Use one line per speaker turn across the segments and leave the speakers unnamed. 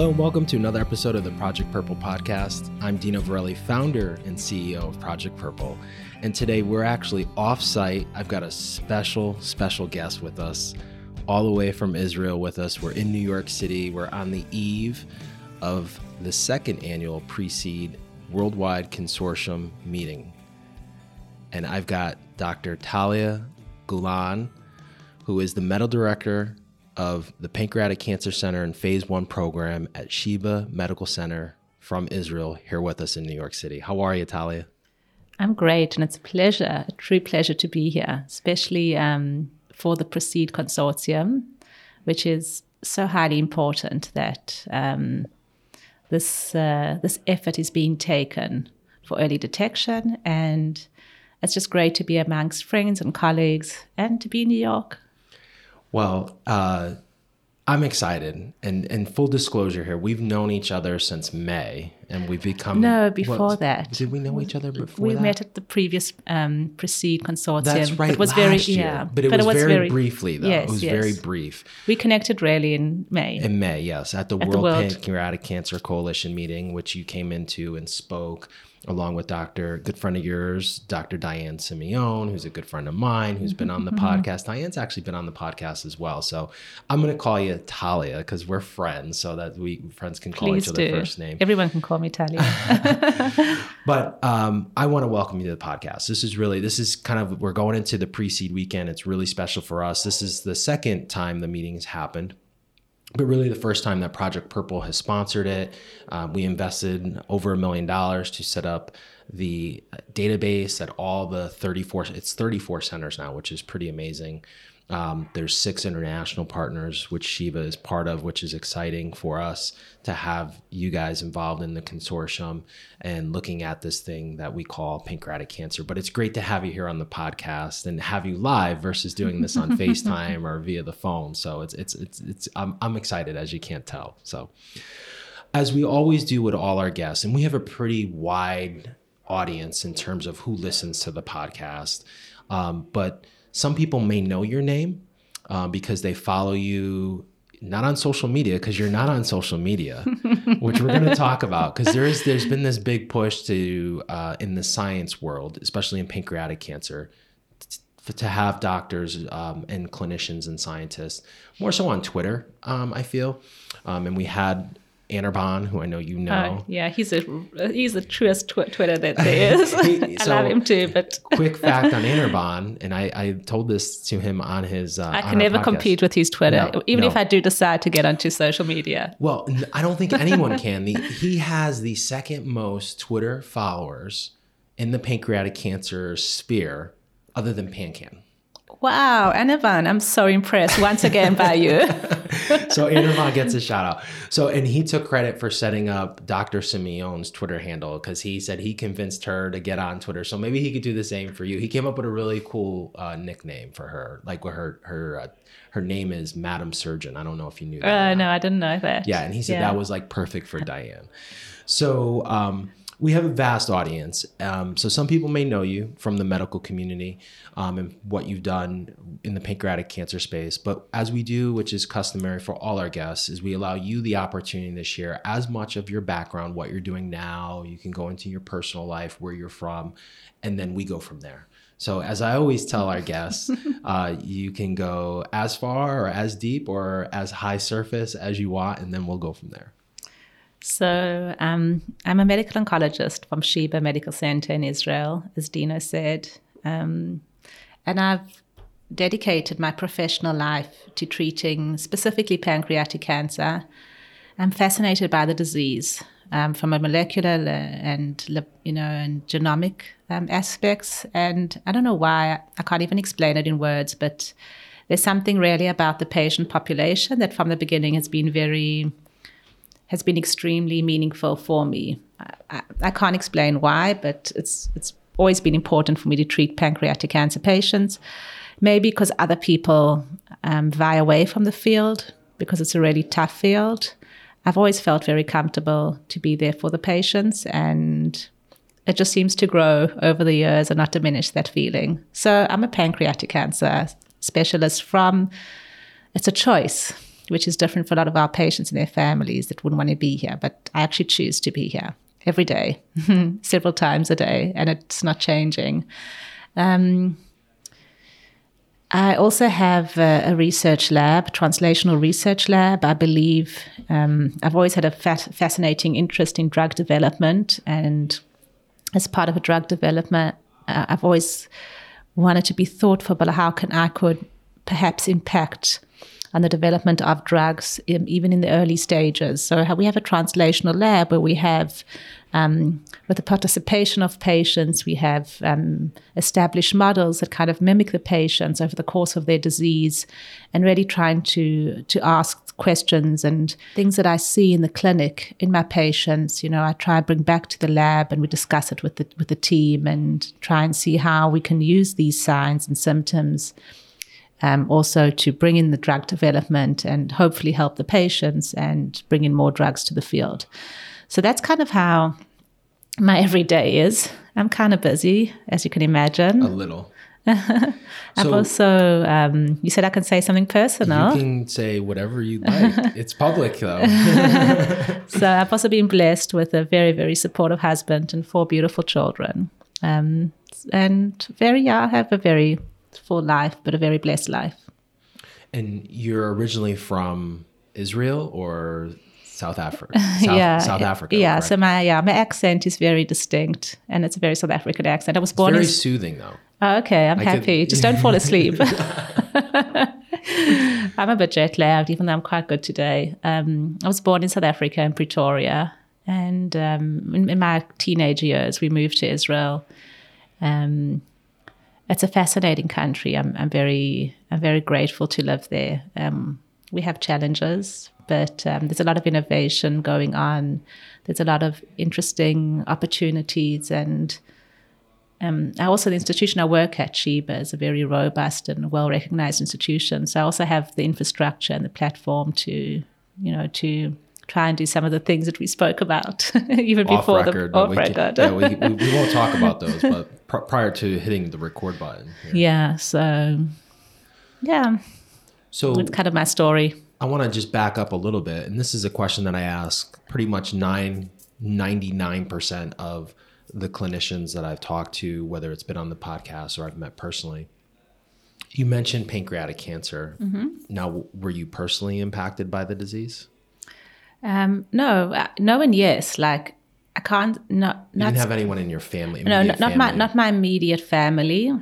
Hello and welcome to another episode of the Project Purple podcast. I'm Dino Verrelli, founder and CEO of Project Purple. And today we're actually off site. I've got a special, special guest with us, all the way from Israel with us. We're in New York City. We're on the eve of the second annual Precede Worldwide Consortium meeting. And I've got Dr. Talia Golan, who is the medical director of the Pancreatic Cancer Center and Phase One program at Sheba Medical Center from Israel, here with us in New York City. How are you, Talia?
I'm great, and it's a pleasure, a true pleasure to be here, especially um, for the Precede Consortium, which is so highly important that um, this uh, this effort is being taken for early detection, and it's just great to be amongst friends and colleagues, and to be in New York.
Well, uh, I'm excited, and and full disclosure here, we've known each other since May, and we've become
no before what,
that. Did we know each other before?
We
that?
met at the previous um, Precede consortium.
That's right.
It was
very
year. yeah,
but it, but was, it was, very, very briefly though. Yes, it was yes. very brief.
We connected really in May.
In May, yes, at the at World, the World Pancreatic Cancer Coalition meeting, which you came into and spoke along with Dr. good friend of yours, Dr. Diane Simeone, who's a good friend of mine, who's been on the mm-hmm. podcast. Diane's actually been on the podcast as well. So I'm going to call you Talia because we're friends, so that we friends can call
Please
each
do.
other first name.
Everyone can call me Talia.
but um, I want to welcome you to the podcast. This is really, this is kind of, we're going into the Precede weekend. It's really special for us. This is the second time the meeting has happened but really the first time that Project Purple has sponsored it. Uh, we invested over a million dollars to set up the database at all the 34, it's 34 centers now, which is pretty amazing. Um, there's six international partners, which Sheba is part of, which is exciting for us to have you guys involved in the consortium and looking at this thing that we call pancreatic cancer. But it's great to have you here on the podcast and have you live versus doing this on FaceTime or via the phone. So it's it's it's it's I'm I'm excited as you can't tell. So as we always do with all our guests, and we have a pretty wide audience in terms of who listens to the podcast, um, but some people may know your name uh, because they follow you not on social media because you're not on social media, which we're going to talk about because there is there's been this big push to uh, in the science world, especially in pancreatic cancer, t- to have doctors um, and clinicians and scientists more so on Twitter. Um, I feel, um, and we had Anirban, who I know you know. Uh,
yeah, he's a he's the truest tw- Twitter that there is. I so, love him too. But
quick fact on Anirban, and I, I told this to him on his. Uh,
I can never
podcast.
compete with his Twitter, no, even no. if I do decide to get onto social media.
Well, I don't think anyone can. The, he has the second most Twitter followers in the pancreatic cancer sphere, other than PanCan.
Wow, Anirban, I'm so impressed once again by you.
so Anirban gets a shout out. So, and he took credit for setting up Dr. Simeone's Twitter handle because he said he convinced her to get on Twitter. So maybe he could do the same for you. He came up with a really cool uh, nickname for her, like what her her uh, her name is Madam Surgeon. I don't know if you knew that.
Uh, no, I didn't know that.
Yeah, and he said yeah. that was like perfect for Diane. So. um we have a vast audience. Um, so some people may know you from the medical community um, and what you've done in the pancreatic cancer space. But as we do, which is customary for all our guests, is we allow you the opportunity to share as much of your background, what you're doing now. You can go into your personal life, where you're from, and then we go from there. So, as I always tell our guests, uh, you can go as far or as deep or as high surface as you want, and then we'll go from there.
So um, I'm a medical oncologist from Sheba Medical Center in Israel, as Dino said. Um, and I've dedicated my professional life to treating specifically pancreatic cancer. I'm fascinated by the disease um, from a molecular and you know and genomic um, aspects. And I don't know why I can't even explain it in words, but there's something really about the patient population that from the beginning has been very has been extremely meaningful for me. I, I, can't explain why, but it's it's always been important for me to treat pancreatic cancer patients. Maybe because other people um, vie away from the field because it's a really tough field. I've always felt very comfortable to be there for the patients, and it just seems to grow over the years and not diminish that feeling. So I'm a pancreatic cancer specialist from. It's a choice which is different for a lot of our patients and their families that wouldn't want to be here. But I actually choose to be here every day, several times a day, and it's not changing. Um, I also have a, a, research lab, translational research lab. I believe um, I've always had a fascinating interest in drug development, and as part of a drug development, uh, I've always wanted to be thoughtful about how can I could perhaps impact on the development of drugs, even in the early stages. So we have a translational lab where we have, um, with the participation of patients, we have um, established models that kind of mimic the patients over the course of their disease, and really trying to to ask questions and things that I see in the clinic in my patients. You know, I try and bring back to the lab, and we discuss it with the with the team, and try and see how we can use these signs and symptoms um, also to bring in the drug development and hopefully help the patients and bring in more drugs to the field. So that's kind of how my everyday is. I'm kind of busy, as you can imagine.
A little.
I've so, also, um, you said I can say something personal.
You can say whatever you like. it's public, though.
so I've also been blessed with a very, very supportive husband and four beautiful children. Um, and very, yeah, I have a very full life, but a very blessed life.
And you're originally from Israel or South Africa? South,
yeah,
South Africa.
Yeah. Correct? So my yeah my accent is very distinct, and it's a very South African accent. I was born.
It's very
in...
soothing, though.
Oh, okay, I'm I happy. Could... Just don't fall asleep. I'm a bit jet lagged, even though I'm quite good today. Um, I was born in South Africa in Pretoria, and um, in, in, my teenage years, we moved to Israel. Um, it's a fascinating country. I'm, I'm very I'm very grateful to live there. Um, we have challenges, but um, there's a lot of innovation going on. There's a lot of interesting opportunities, and um, also the institution I work at, Sheba, is a very robust and well recognized institution. So I also have the infrastructure and the platform to you know to try and do some of the things that we spoke about even off before record, the off record.
yeah, we, we, we, won't talk about those, but pr- prior to hitting the record button.
Here. Yeah. So, yeah.
So
it's kind of my story.
I want to just back up a little bit, and this is a question that I ask pretty much nine ninety nine percent of the clinicians that I've talked to, whether it's been on the podcast or I've met personally. You mentioned pancreatic cancer. Mm-hmm. Now, were you personally impacted by the disease?
Um, no, uh, no, and yes. Like I can't not.
You didn't have anyone in your family.
No, not, not my not my immediate family.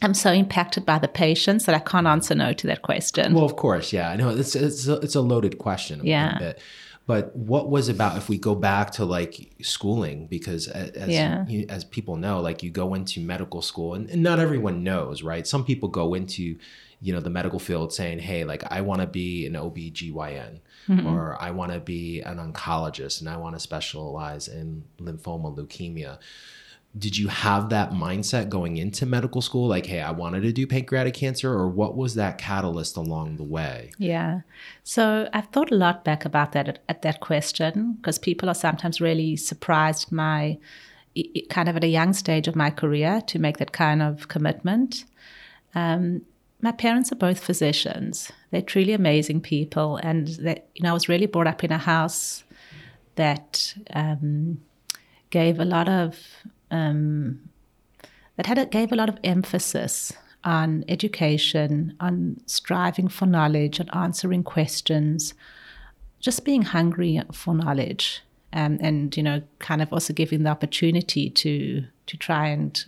I'm so impacted by the patients that I can't answer no to that question.
Well, of course, yeah. I know it's it's a, it's a loaded question.
yeah.
But what was about if we go back to like schooling because as yeah. you, as people know, like you go into medical school and, and not everyone knows, right? Some people go into you know the medical field saying hey like i want to be an obgyn mm-hmm. or i want to be an oncologist and i want to specialize in lymphoma leukemia. Did you have that mindset going into medical school? Like hey i wanted to do pancreatic cancer or what was that catalyst along the way?
Yeah. So i've thought a lot back about that at, at that question because people are sometimes really surprised my kind of at a young stage of my career to make that kind of commitment. Um, my parents are both physicians. They're truly amazing people, and that you know I was really brought up in a house that um, gave a lot of um, that had a, gave a lot of emphasis on education, on striving for knowledge, on answering questions, just being hungry for knowledge, um, and you know, kind of also giving the opportunity to to try and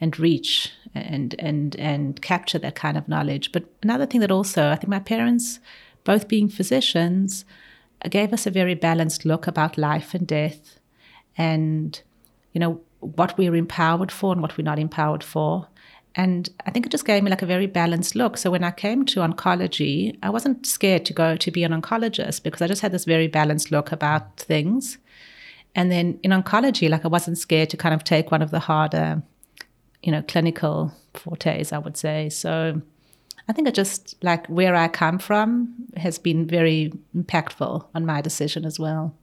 and reach and and and capture that kind of knowledge. But another thing that also I think my parents, both being physicians, gave us a very balanced look about life and death, and you know what we're empowered for and what we're not empowered for. And I think it just gave me like a very balanced look. So when I came to oncology, I wasn't scared to go to be an oncologist because I just had this very balanced look about things. And then in oncology, like I wasn't scared to kind of take one of the harder you know, clinical fortes, I would say. So I think it just like where I come from has been very impactful on my decision as well.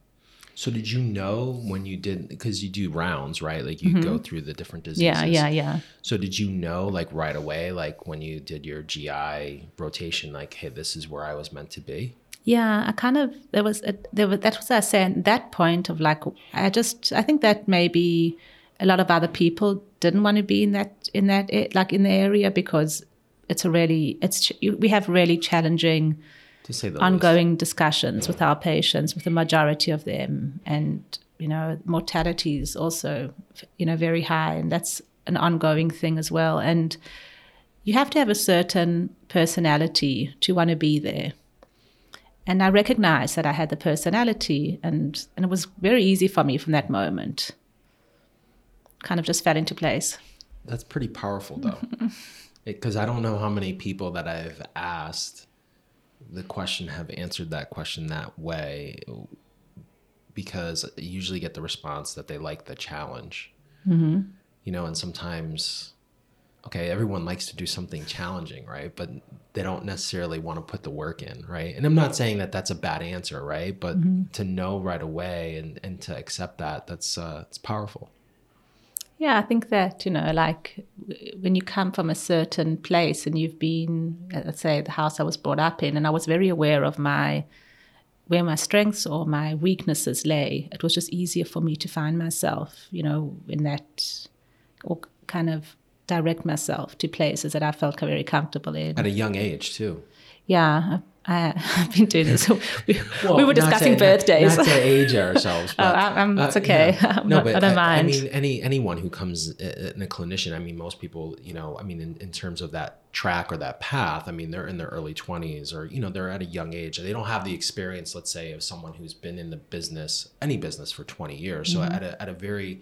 So did you know when you did because you do rounds, right? Like you go through the different diseases.
Mm-hmm. Yeah, yeah, yeah.
So did you know like right away, like when you did your GI rotation, like, hey, this is where I was meant to be?
Yeah, I kind of there was a, there was that was I saying that point of like I just I think that maybe a lot of other people didn't want to be in that in that like in the area because it's a really it's we have really challenging
To say the least.
ongoing discussions with our patients with the majority of them. And you know mortality is also you know very high and that's an ongoing thing as well. And you have to have a certain personality to want to be there. And i recognized that i had the personality and and it was very easy for me from that moment kind of just fell into place
That's pretty powerful though. Because I don't know how many people that I've asked the question have answered that question that way because you usually get the response that they like the challenge.
Mm-hmm.
You know, and sometimes, okay, everyone likes to do something challenging, right? But they don't necessarily want to put the work in, right? And I'm not saying that that's a bad answer, right? But to know right away and, and to accept that, that's uh, it's powerful.
Yeah, I think that, you know, like when you come from a certain place and you've been, uh, let's say, the house I was brought up in, and I was very aware of my, where my strengths or my weaknesses lay, it was just easier for me to find myself, you know, in that, or kind of direct myself to places that I felt very comfortable in.
At a young age, too.
Yeah, I, I've been doing this. We, we
Well,
were
not
discussing
to-
birthdays.
Not, to age ourselves.
Oh,
But,
I- I'm- it's
uh,
okay.
yeah.
I'm
no,
not-
but
I don't
I, I mean, any anyone who comes in a clinician, I mean, most people, you know, I mean, in, in terms of that track or that path, I mean, they're in their early 20s or, you know, they're at a young age. They don't have the experience, let's say, of someone who's been in the business, any business for 20 years.
Mm-hmm.
So at a, at a very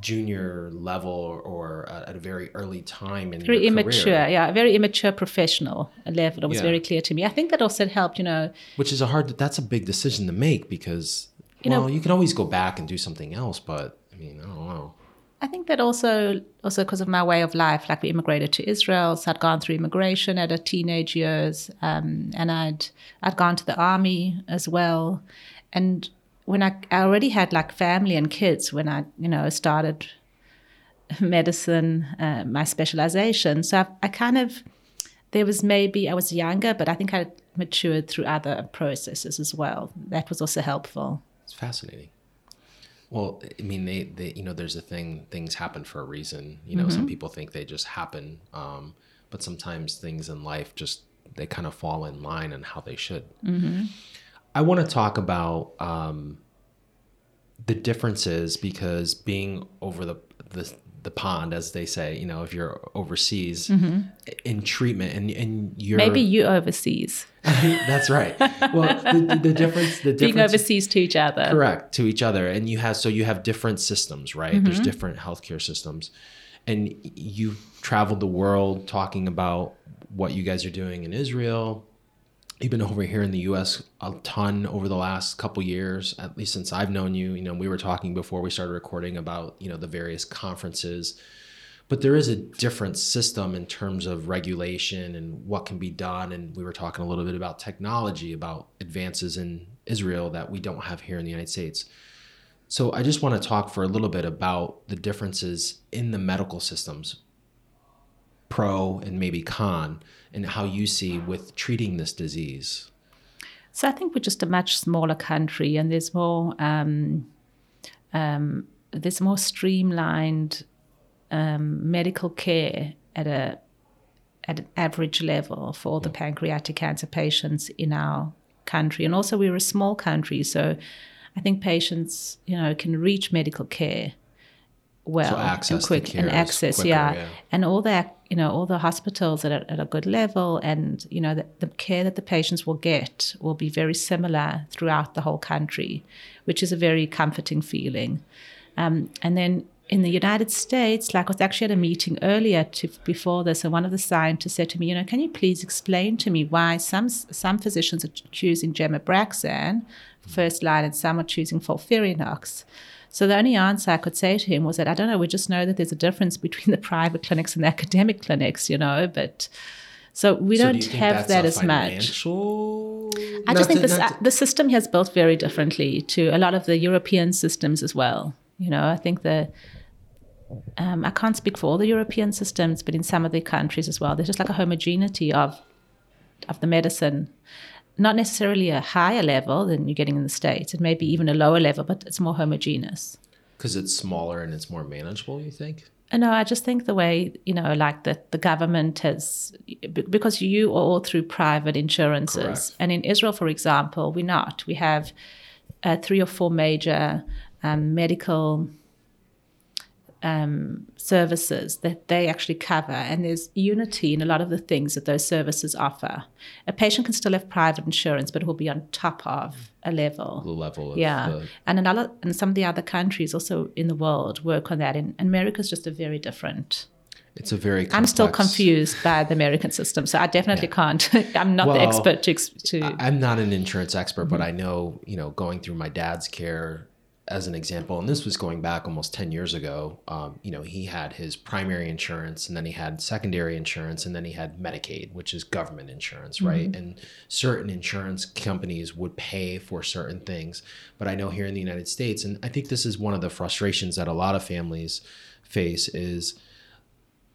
junior level or at a very early time in
very immature
career,
yeah very immature professional level it was
Yeah.
very clear to me i think that also helped you know
which is a hard, that's a big decision to make because,
You know-
you can always go back and do something else, but I mean, I don't know.
i think that also also because of my way of life like we immigrated to israel so i'd gone through immigration at a teenage years um, and i'd i'd gone to the army as well and when I, I already had like family and kids when i you know started medicine uh, my specialization so I, I kind of there was maybe I was younger, but I think I matured through other processes as well. That was also helpful.
It's fascinating. Well, I mean, they, they, you know, there's a thing, things happen for a reason. You know, some people think they just happen. Um, but sometimes things in life just, they kind of fall in line and how they should. I want to talk about um, the differences because being over the, the, the pond, as they say, you know, if you're overseas in treatment and, and you're
Maybe you overseas,
that's right. Well, the, the, the difference, the
being overseas to each other.
correct to each other and you have so you have different systems right
Mm-hmm.
there's different healthcare systems and you've traveled the world talking about what you guys are doing in israel you've been over here in the us a ton over the last couple years at least since i've known you. You know we were talking before we started recording about you know the various conferences. But there is a different system in terms of regulation and what can be done. And we were talking a little bit about technology about advances in israel that we don't have here in the united states. So i just want to talk for a little bit about the differences in the medical systems pro and maybe con and how you see with treating this disease?
So I think we're just a much smaller country, and there's more um, um, there's more streamlined um, medical care at a at an average level for all the pancreatic cancer patients in our country, and also we're a small country, so I think patients you know can reach medical care well
access
and quick and access,
quicker,
yeah.
yeah.
and all that you know all the hospitals that are at a good level and you know the, the care that the patients will get will be very similar throughout the whole country which is a very comforting feeling um, and then in the United States, like I was actually at a meeting earlier to, before this, and one of the scientists said to me, you know, can you please explain to me why some some physicians are choosing gem-Abraxane first line and some are choosing FOLFIRINOX? So the only answer I could say to him was that I don't know. We just know that there's a difference between the private clinics and the academic clinics, you know. But so we
So do
don't
think
have that as much. I just think this, the system has built very differently to a lot of the European systems as well. You know, I think the um, I can't speak for all the European systems, but in some of the countries as well, there's just like a homogeneity of of the medicine. Not necessarily a higher level than you're getting in the States. It may be even a lower level, but it's more homogeneous.
Because it's smaller and it's more manageable, you think?
No, I just think the way, you know, like that the government has, because you are all through private insurances. Correct. And in Israel, for example, we're not. We have uh, three or four major um, medical um, services that they actually cover, and there's unity in a lot of the things that those services offer. A patient can still have private insurance, but it will be on top of a level.
The level,
yeah.
The...
And another, and some of the other countries also in the world work on that. And America is just a very different.
It's a very. Complex...
I'm still confused by the American system, so I definitely yeah. can't. I'm not well, the expert to. to...
I'm not an insurance expert, but I know you know going through my dad's care as an example, and this was going back almost 10 years ago, um, you know, he had his primary insurance and then he had secondary insurance and then he had Medicaid, which is government insurance, right? Mm-hmm. And certain insurance companies would pay for certain things. But I know here in the United States, and I think this is one of the frustrations that a lot of families face is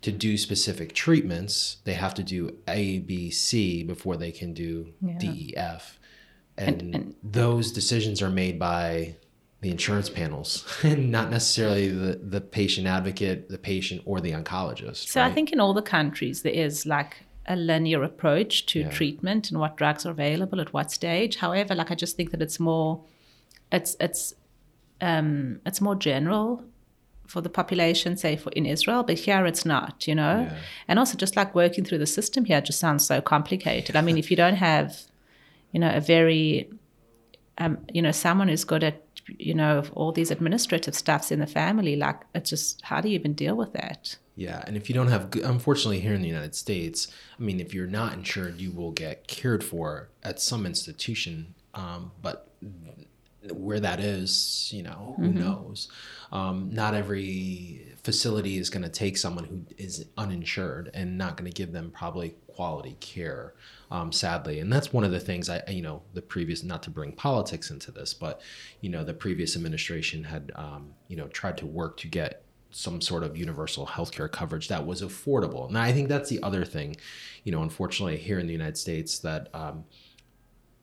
to do specific treatments, they have to do A, B, C before they can do yeah. D, E, F. And, and, and those decisions are made by the insurance panels and not necessarily the, the patient advocate, the patient, or the oncologist.
So right? I think in all the countries there is like a linear approach to yeah. treatment and what drugs are available at what stage. However, like I just think that it's more it's it's um, it's more general for the population, say for in Israel, but here it's not, you know. Yeah. And also just like working through the system here just sounds so complicated. I mean, if you don't have, you know, a very um, you know, someone who's good at you know, all these administrative stuffs in the family. Like, it's just, how do you even deal with that?
Yeah. And if you don't have, unfortunately, here in the United States, I mean, if you're not insured, you will get cared for at some institution. Um, but where that is, you know, who mm-hmm. knows? Um, not every facility is going to take someone who is uninsured and not going to give them probably quality care um, sadly. And that's one of the things I, you know, the previous, not to bring politics into this, but, you know, the previous administration had, um, you know, tried to work to get some sort of universal healthcare coverage that was affordable. And I think that's the other thing, you know, unfortunately here in the United States that um,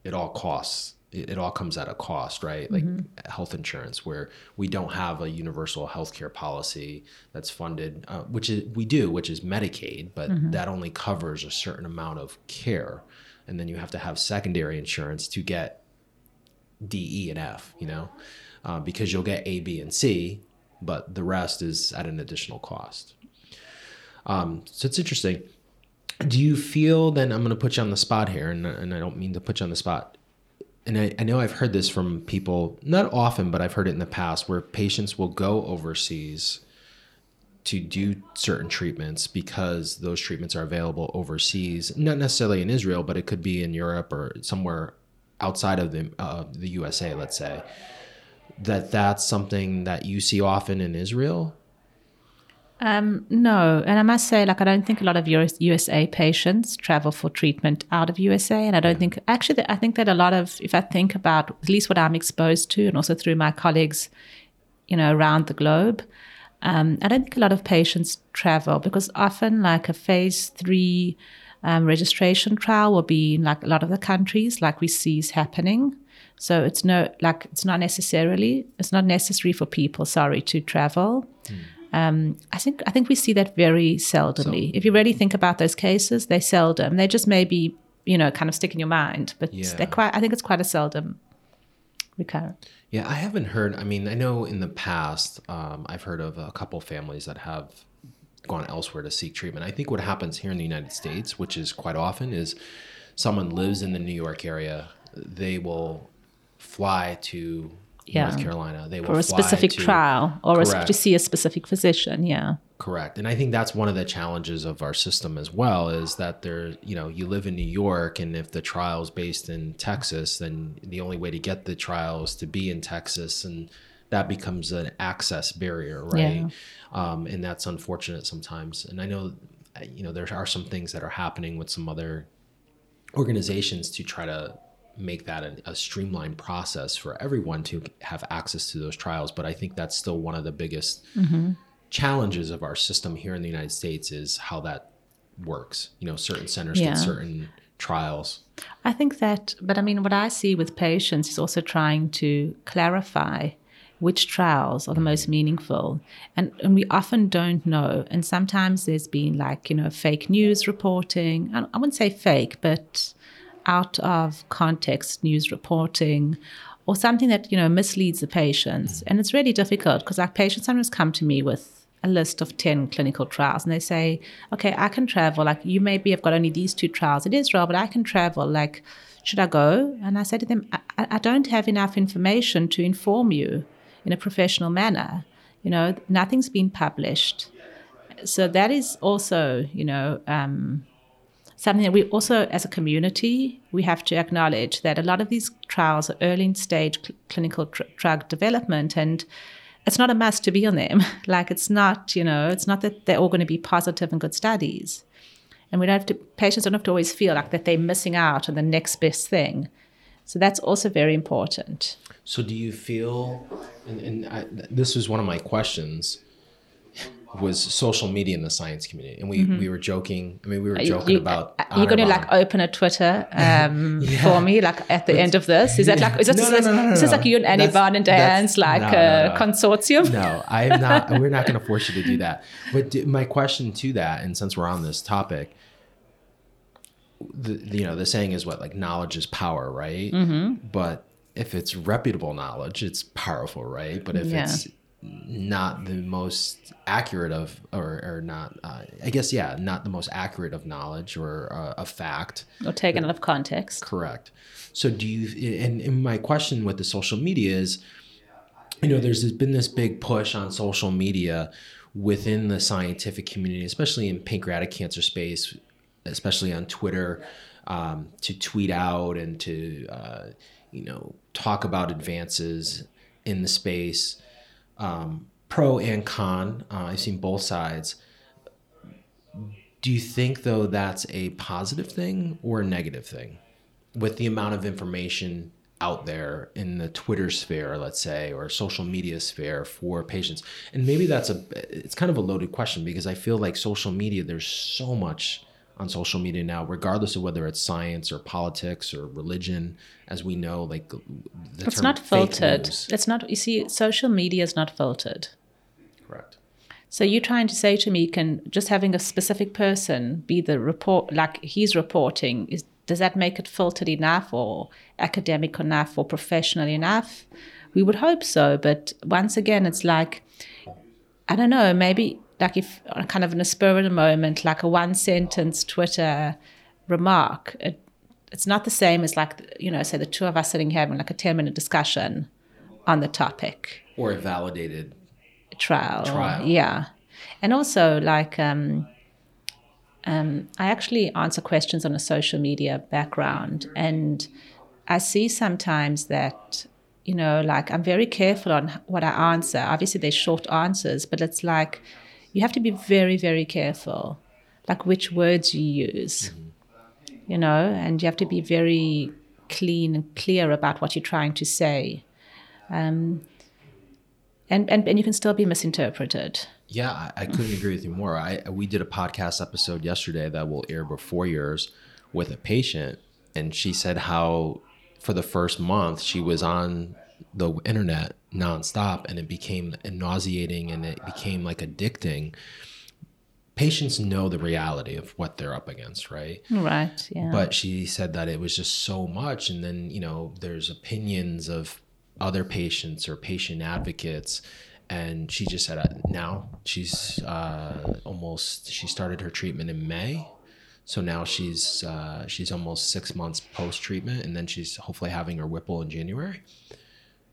it all costs it, all comes at a cost, right? Like mm-hmm. health insurance, where we don't have a universal healthcare policy that's funded, uh, which is we do, which is Medicaid, but mm-hmm. that only covers a certain amount of care, and then you have to have secondary insurance to get D, E, and F, you know, uh, because you'll get A, B, and C, but the rest is at an additional cost. Um, so it's interesting. Do you feel then? I'm going to put you on the spot here, and, and I don't mean to put you on the spot and I, I, know I've heard this from people, not often, but I've heard it in the past, where patients will go overseas to do certain treatments because those treatments are available overseas, not necessarily in Israel, but it could be in Europe or somewhere outside of the uh, the USA, let's say. That that's something that you see often in Israel.
Um, no, and I must say, like, I don't think a lot of US, USA patients travel for treatment out of USA, and I don't think actually, I think that a lot of, if I think about at least what I'm exposed to, and also through my colleagues, you know, around the globe, um, I don't think a lot of patients travel because often, like, a phase three um, registration trial will be in like a lot of the countries, like we see is happening. So it's no, like, it's not necessarily, it's not necessary for people, sorry, to travel. Mm. Um, I think I think we see that very seldomly. So, if you really think about those cases, they seldom. They just maybe you know kind of stick in your mind, but yeah. they're quite. I think it's quite a seldom recurrent.
Yeah, I haven't heard. I mean, I know in the past um, I've heard of a couple families that have gone elsewhere to seek treatment. I think what happens here in the United States, which is quite often, is someone lives in the New York area. They will fly to yeah. North Carolina. They will
for a specific to, trial or a, to see a specific physician. Yeah.
Correct. And I think that's one of the challenges of our system as well is that there, you know, you live in New York and if the trial is based in Texas, then the only way to get the trial is to be in Texas and that becomes an access barrier, right? Yeah. Um, and that's unfortunate sometimes. And I know, you know, there are some things that are happening with some other organizations to try to make that a, a streamlined process for everyone to have access to those trials. But I think that's still one of the biggest mm-hmm. challenges of our system here in the United States is how that works. You know, certain centers
Yeah.
get certain trials.
I think that, but I mean, what I see with patients is also trying to clarify which trials are the most mm-hmm. meaningful. And, and we often don't know. And sometimes there's been like, you know, fake news reporting. I I wouldn't say fake, but out of context news reporting or something that, you know, misleads the patients. And it's really difficult because our patients sometimes come to me with a list of 10 clinical trials and they say, okay, I can travel. Like you maybe have got only these two trials in Israel, but I can travel. Like, should I go? And I say to them, I, I I don't have enough information to inform you in a professional manner. You know, nothing's been published. So that is also, you know, um, something that we also, as a community, we have to acknowledge that a lot of these trials are early stage cl- clinical tr- drug development, and it's not a must to be on them. like it's not, you know, it's not that they're all going to be positive and good studies, and we don't have to. Patients don't have to always feel like that they're missing out on the next best thing. So that's also very important.
So do you feel, and, and I, this was one of my questions, was social media in the science community, and we, we were joking. I mean, we were joking
You-
about.
uh, you're going to like open a Twitter um, for me, like at the end of this. Is that like is this,
No,
is
no,
this,
no,
is this like you and Anirban and Diane's like
no,
uh, consortium?
No, I am not. we're not going to force you to do that. But d- my question to that, and since we're on this topic, the you know the saying is what like knowledge is power, right? Mm-hmm. But if it's reputable knowledge, it's powerful, right? But if
Yeah.
it's not the most accurate of, or or not, uh, I guess yeah, not the most accurate of knowledge or uh, a fact,
Or taken out of context.
Correct. So do you and, and my question with the social media is you know there's been this big push on social media within the scientific community especially in pancreatic cancer space especially on twitter um, to tweet out and to uh, you know talk about advances in the space um, pro and con uh, i've seen both sides do you think though that's a positive thing or a negative thing with the amount of information out there in the Twitter sphere, let's say, or social media sphere for patients. And maybe that's a it's kind of a loaded question because I feel like social media there's so much on social media now regardless of whether it's science or politics or religion as we know like the
It's not filtered. It's not. You see, social media is not filtered.
correct
So you're trying to say to me, can just having a specific person be the report, like he's reporting, is does that make it filtered enough, or academic enough, or professional enough? We would hope so, but once again, it's like I don't know, maybe like if kind of in a spur of the moment, like a one sentence Twitter remark, it, it's not the same as like you know, say the two of us sitting here having like a ten minute discussion on the topic
or a validated
trial.
Trial.
Yeah. And also, like, um, um, I actually answer questions on a social media background. And I see sometimes that, you know, like I'm very careful on what I answer. Obviously, they're short answers, but it's like you have to be very, very careful, like which words you use, you know, and you have to be very clean and clear about what you're trying to say. Um, and, and, and you can still be misinterpreted.
Yeah, I, I couldn't agree with you more. I we did a podcast episode yesterday that will air before yours with a patient, and she said how for the first month she was on the internet nonstop, and it became nauseating and it became like addicting. Patients know the reality of what they're up against, right?
Right. Yeah.
But she said that it was just so much. And then, you know, there's opinions of other patients or patient advocates. And she just said uh, now she's uh, almost, she started her treatment in May. So now she's uh, she's almost six months post treatment, and then she's hopefully having her Whipple in January.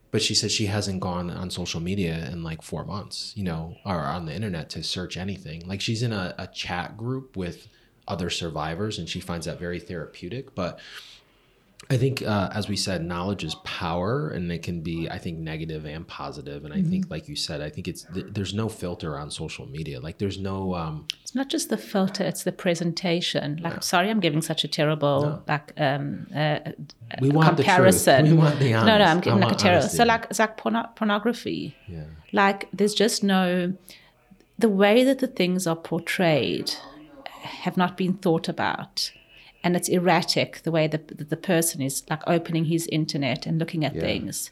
But she said she hasn't gone on social media in like four months, you know, or on the internet to search anything. Like she's in a, a chat group with other survivors, and she finds that very therapeutic. But I think, uh, as we said, knowledge is power, and it can be, I think, negative and positive. And I
Mm-hmm.
think, like you said, I think it's th- there's no filter on social media. Like there's no, um,
It's not just the filter; it's the presentation. Like, sorry, I'm giving such a terrible like um, uh,
we want
comparison.
the truth. We want the honest.
no, no, I'm giving like a terrible.
honesty.
So, like, it's like porno- pornography.
yeah,
Like, there's just no the way that the things are portrayed have not been thought about. And it's erratic the way that that the person is like opening his internet and looking at things.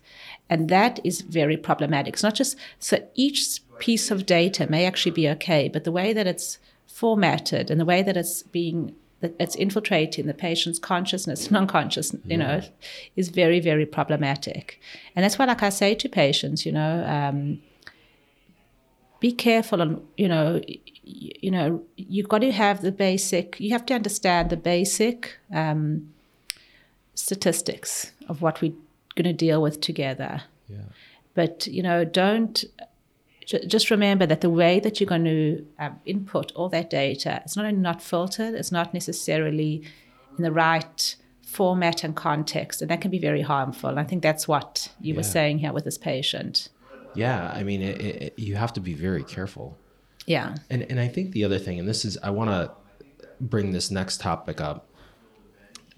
And that is very problematic. It's not just so each piece of data may actually be okay, but the way that it's formatted and the way that it's being that it's infiltrating the patient's consciousness, non-conscious, you know, is very, very problematic. And that's why, like I say to patients, you know, um, be careful and you know you know you've got to have the basic you have to understand the basic um, statistics of what we're going to deal with together.
Yeah,
but you know don't just remember that the way that you're going to um, input all that data it's not only not filtered it's not necessarily in the right format and context and that can be very harmful. And i think that's what you were saying here with this patient
yeah. I mean, it, it, you have to be very careful.
yeah
And and I think the other thing, and this is, I want to bring this next topic up,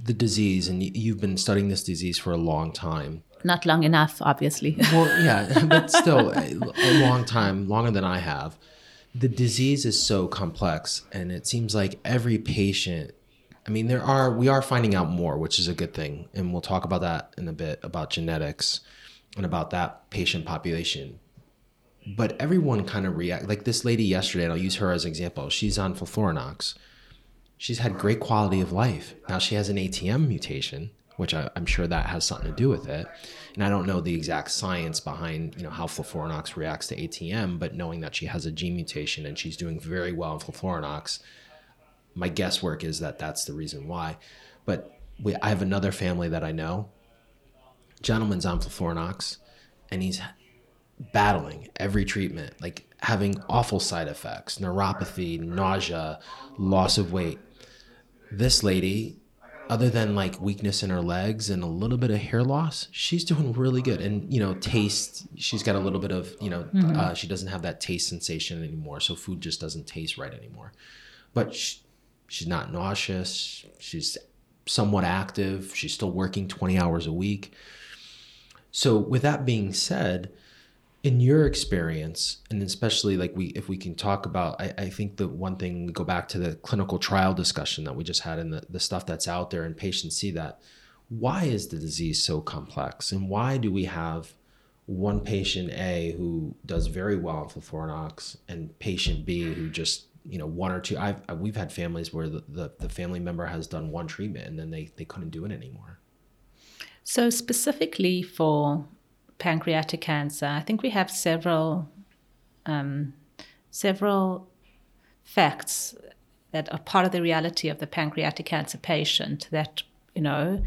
the disease, and you've been studying this disease for a long time.
not long enough obviously
Well, yeah, but still a, a long time, longer than I have. The disease is so complex, and it seems like every patient. I mean, there are we are finding out more, which is a good thing, and we'll talk about that in a bit about genetics and about that patient population. But everyone kind of react like this lady yesterday, and I'll use her as an example. She's on FOLFIRINOX. She's had great quality of life. Now she has an ATM mutation, which I, I'm sure that has something to do with it. And I don't know the exact science behind you know how FOLFIRINOX reacts to ATM, but knowing that she has a gene mutation and she's doing very well in FOLFIRINOX, my guesswork is that that's the reason why. But we, I have another family that I know. Gentleman's on FOLFIRINOX, and he's battling every treatment, like having awful side effects, neuropathy, nausea, loss of weight. This lady, other than like weakness in her legs and a little bit of hair loss, she's doing really good. And you know, taste, she's got a little bit of you know, uh, she doesn't have that taste sensation anymore, so food just doesn't taste right anymore. But she, she's not nauseous. She's somewhat active. She's still working twenty hours a week. So, with that being said, in your experience, and especially like we, if we can talk about, I, I think the one thing we go back to the clinical trial discussion that we just had and the, the stuff that's out there and patients see that. Why is the disease so complex? And why do we have one patient A who does very well on FOLFIRINOX and patient B who just, you know, one or two, I've, we've had families where the, the, the family member has done one treatment and then they, they couldn't do it anymore.
So, specifically for pancreatic cancer, I think we have several um, several facts that are part of the reality of the pancreatic cancer patient that you know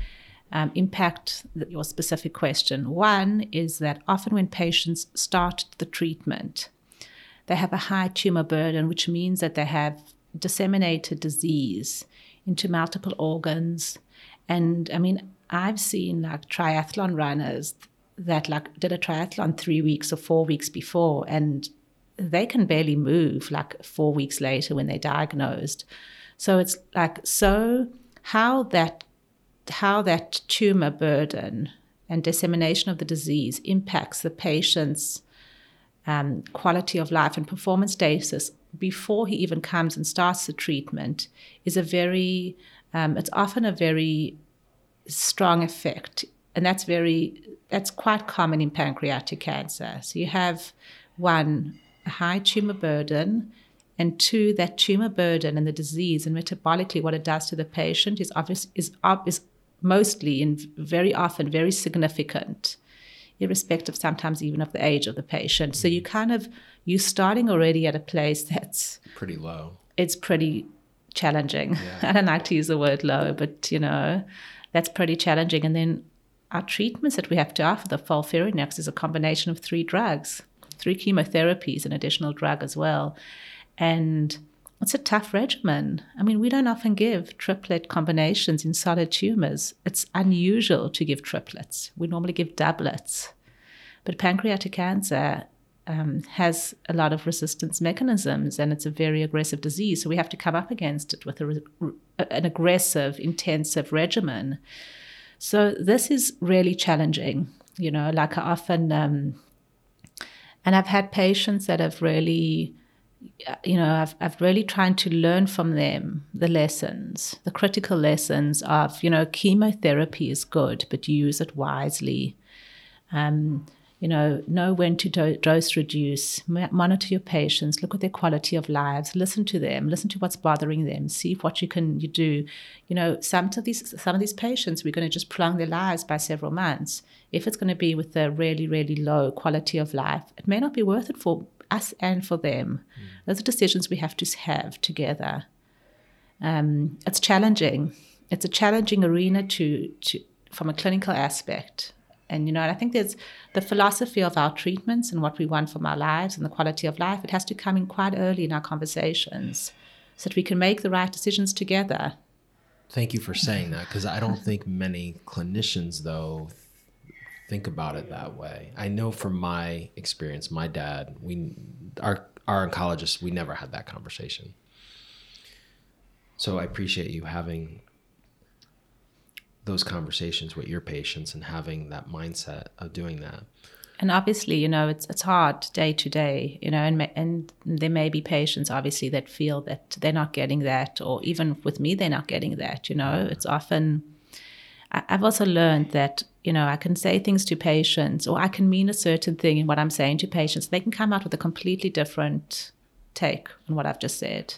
um, impact your specific question. One is that often when patients start the treatment, they have a high tumor burden, which means that they have disseminated disease into multiple organs. And I mean, I've seen like triathlon runners that like did a triathlon three weeks or four weeks before, and they can barely move like four weeks later when they're diagnosed. So it's like so how that how that tumor burden and dissemination of the disease impacts the patient's um, quality of life and performance status before he even comes and starts the treatment is a very um, it's often a very strong effect and that's very that's quite common in pancreatic cancer. So you have one a high tumor burden and two that tumor burden and the disease and metabolically what it does to the patient is obvious is, is mostly and very often very significant irrespective sometimes even of the age of the patient. So you mm-hmm. kind of you're starting already at a place that's
Pretty low.
it's pretty challenging. I don't like to use the word low but you know that's pretty challenging and then our treatments that we have to offer the FOLFIRINOX is a combination of three drugs three chemotherapies an additional drug as well and it's a tough regimen. I mean, we don't often give triplet combinations in solid tumors. It's unusual to give triplets. We normally give doublets. But pancreatic cancer um, has a lot of resistance mechanisms and it's a very aggressive disease. So we have to come up against it with a, an aggressive, intensive regimen. So this is really challenging. You know, like I often, um, and I've had patients that have really you know, I've, I've really tried to learn from them the lessons, the critical lessons of, you know, chemotherapy is good, but use it wisely. Um, you know, know when to do- dose reduce, monitor your patients, look at their quality of lives, listen to them, listen to what's bothering them, see what you can you do. You know, some of these some of these patients we're going to just prolong their lives by several months. If it's going to be with a really really low quality of life, it may not be worth it for us and for them. Mm. Those are decisions we have to have together. Um, it's challenging. It's a challenging arena to, to from a clinical aspect. And you know, I think there's the philosophy of our treatments and what we want from our lives and the quality of life. It has to come in quite early in our conversations, so that we can make the right decisions together.
Thank you for saying that because I don't think many clinicians, though, think about it that way. I know from my experience, my dad, we our our oncologist, we never had that conversation. So I appreciate you having those conversations with your patients and having that mindset of doing that.
And obviously, you know, it's it's hard day to day, you know, and and there may be patients obviously that feel that they're not getting that, or even with me, they're not getting that. You know, it's often. I've also learned that you know, I can say things to patients or I can mean a certain thing in what I'm saying to patients. They can come out with a completely different take on what I've just said.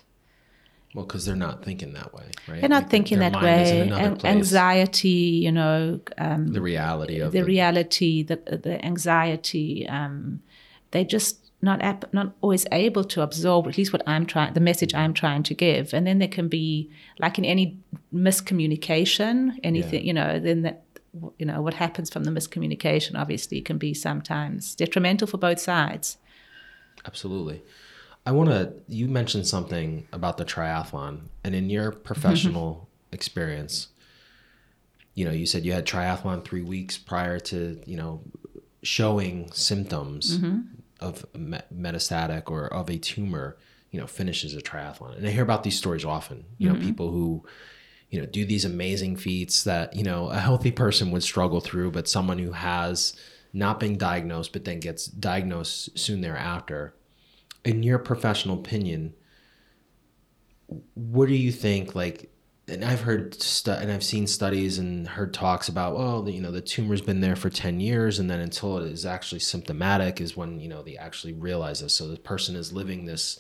Well, because they're not thinking that way, right?
They're not like thinking that way. An- anxiety, you know,
um, the reality of
the, the, reality, the the anxiety. Um, they just not ap- not always able to absorb at least what I'm trying, the message I'm trying to give, and then there can be like in any miscommunication, anything, yeah. you know, then that you know what happens from the miscommunication obviously can be sometimes detrimental for both sides
absolutely i want to you mentioned something about the triathlon and in your professional experience you know you said you had triathlon three weeks prior to you know showing symptoms mm-hmm. of metastatic or of a tumor you know finishes a triathlon and i hear about these stories often you know mm-hmm. people who you know do these amazing feats that you know a healthy person would struggle through but someone who has not been diagnosed but then gets diagnosed soon thereafter in your professional opinion what do you think like and I've heard stu- and I've seen studies and heard talks about well you know the tumor's been there for 10 years and then until it is actually symptomatic is when you know they actually realize this. So the person is living this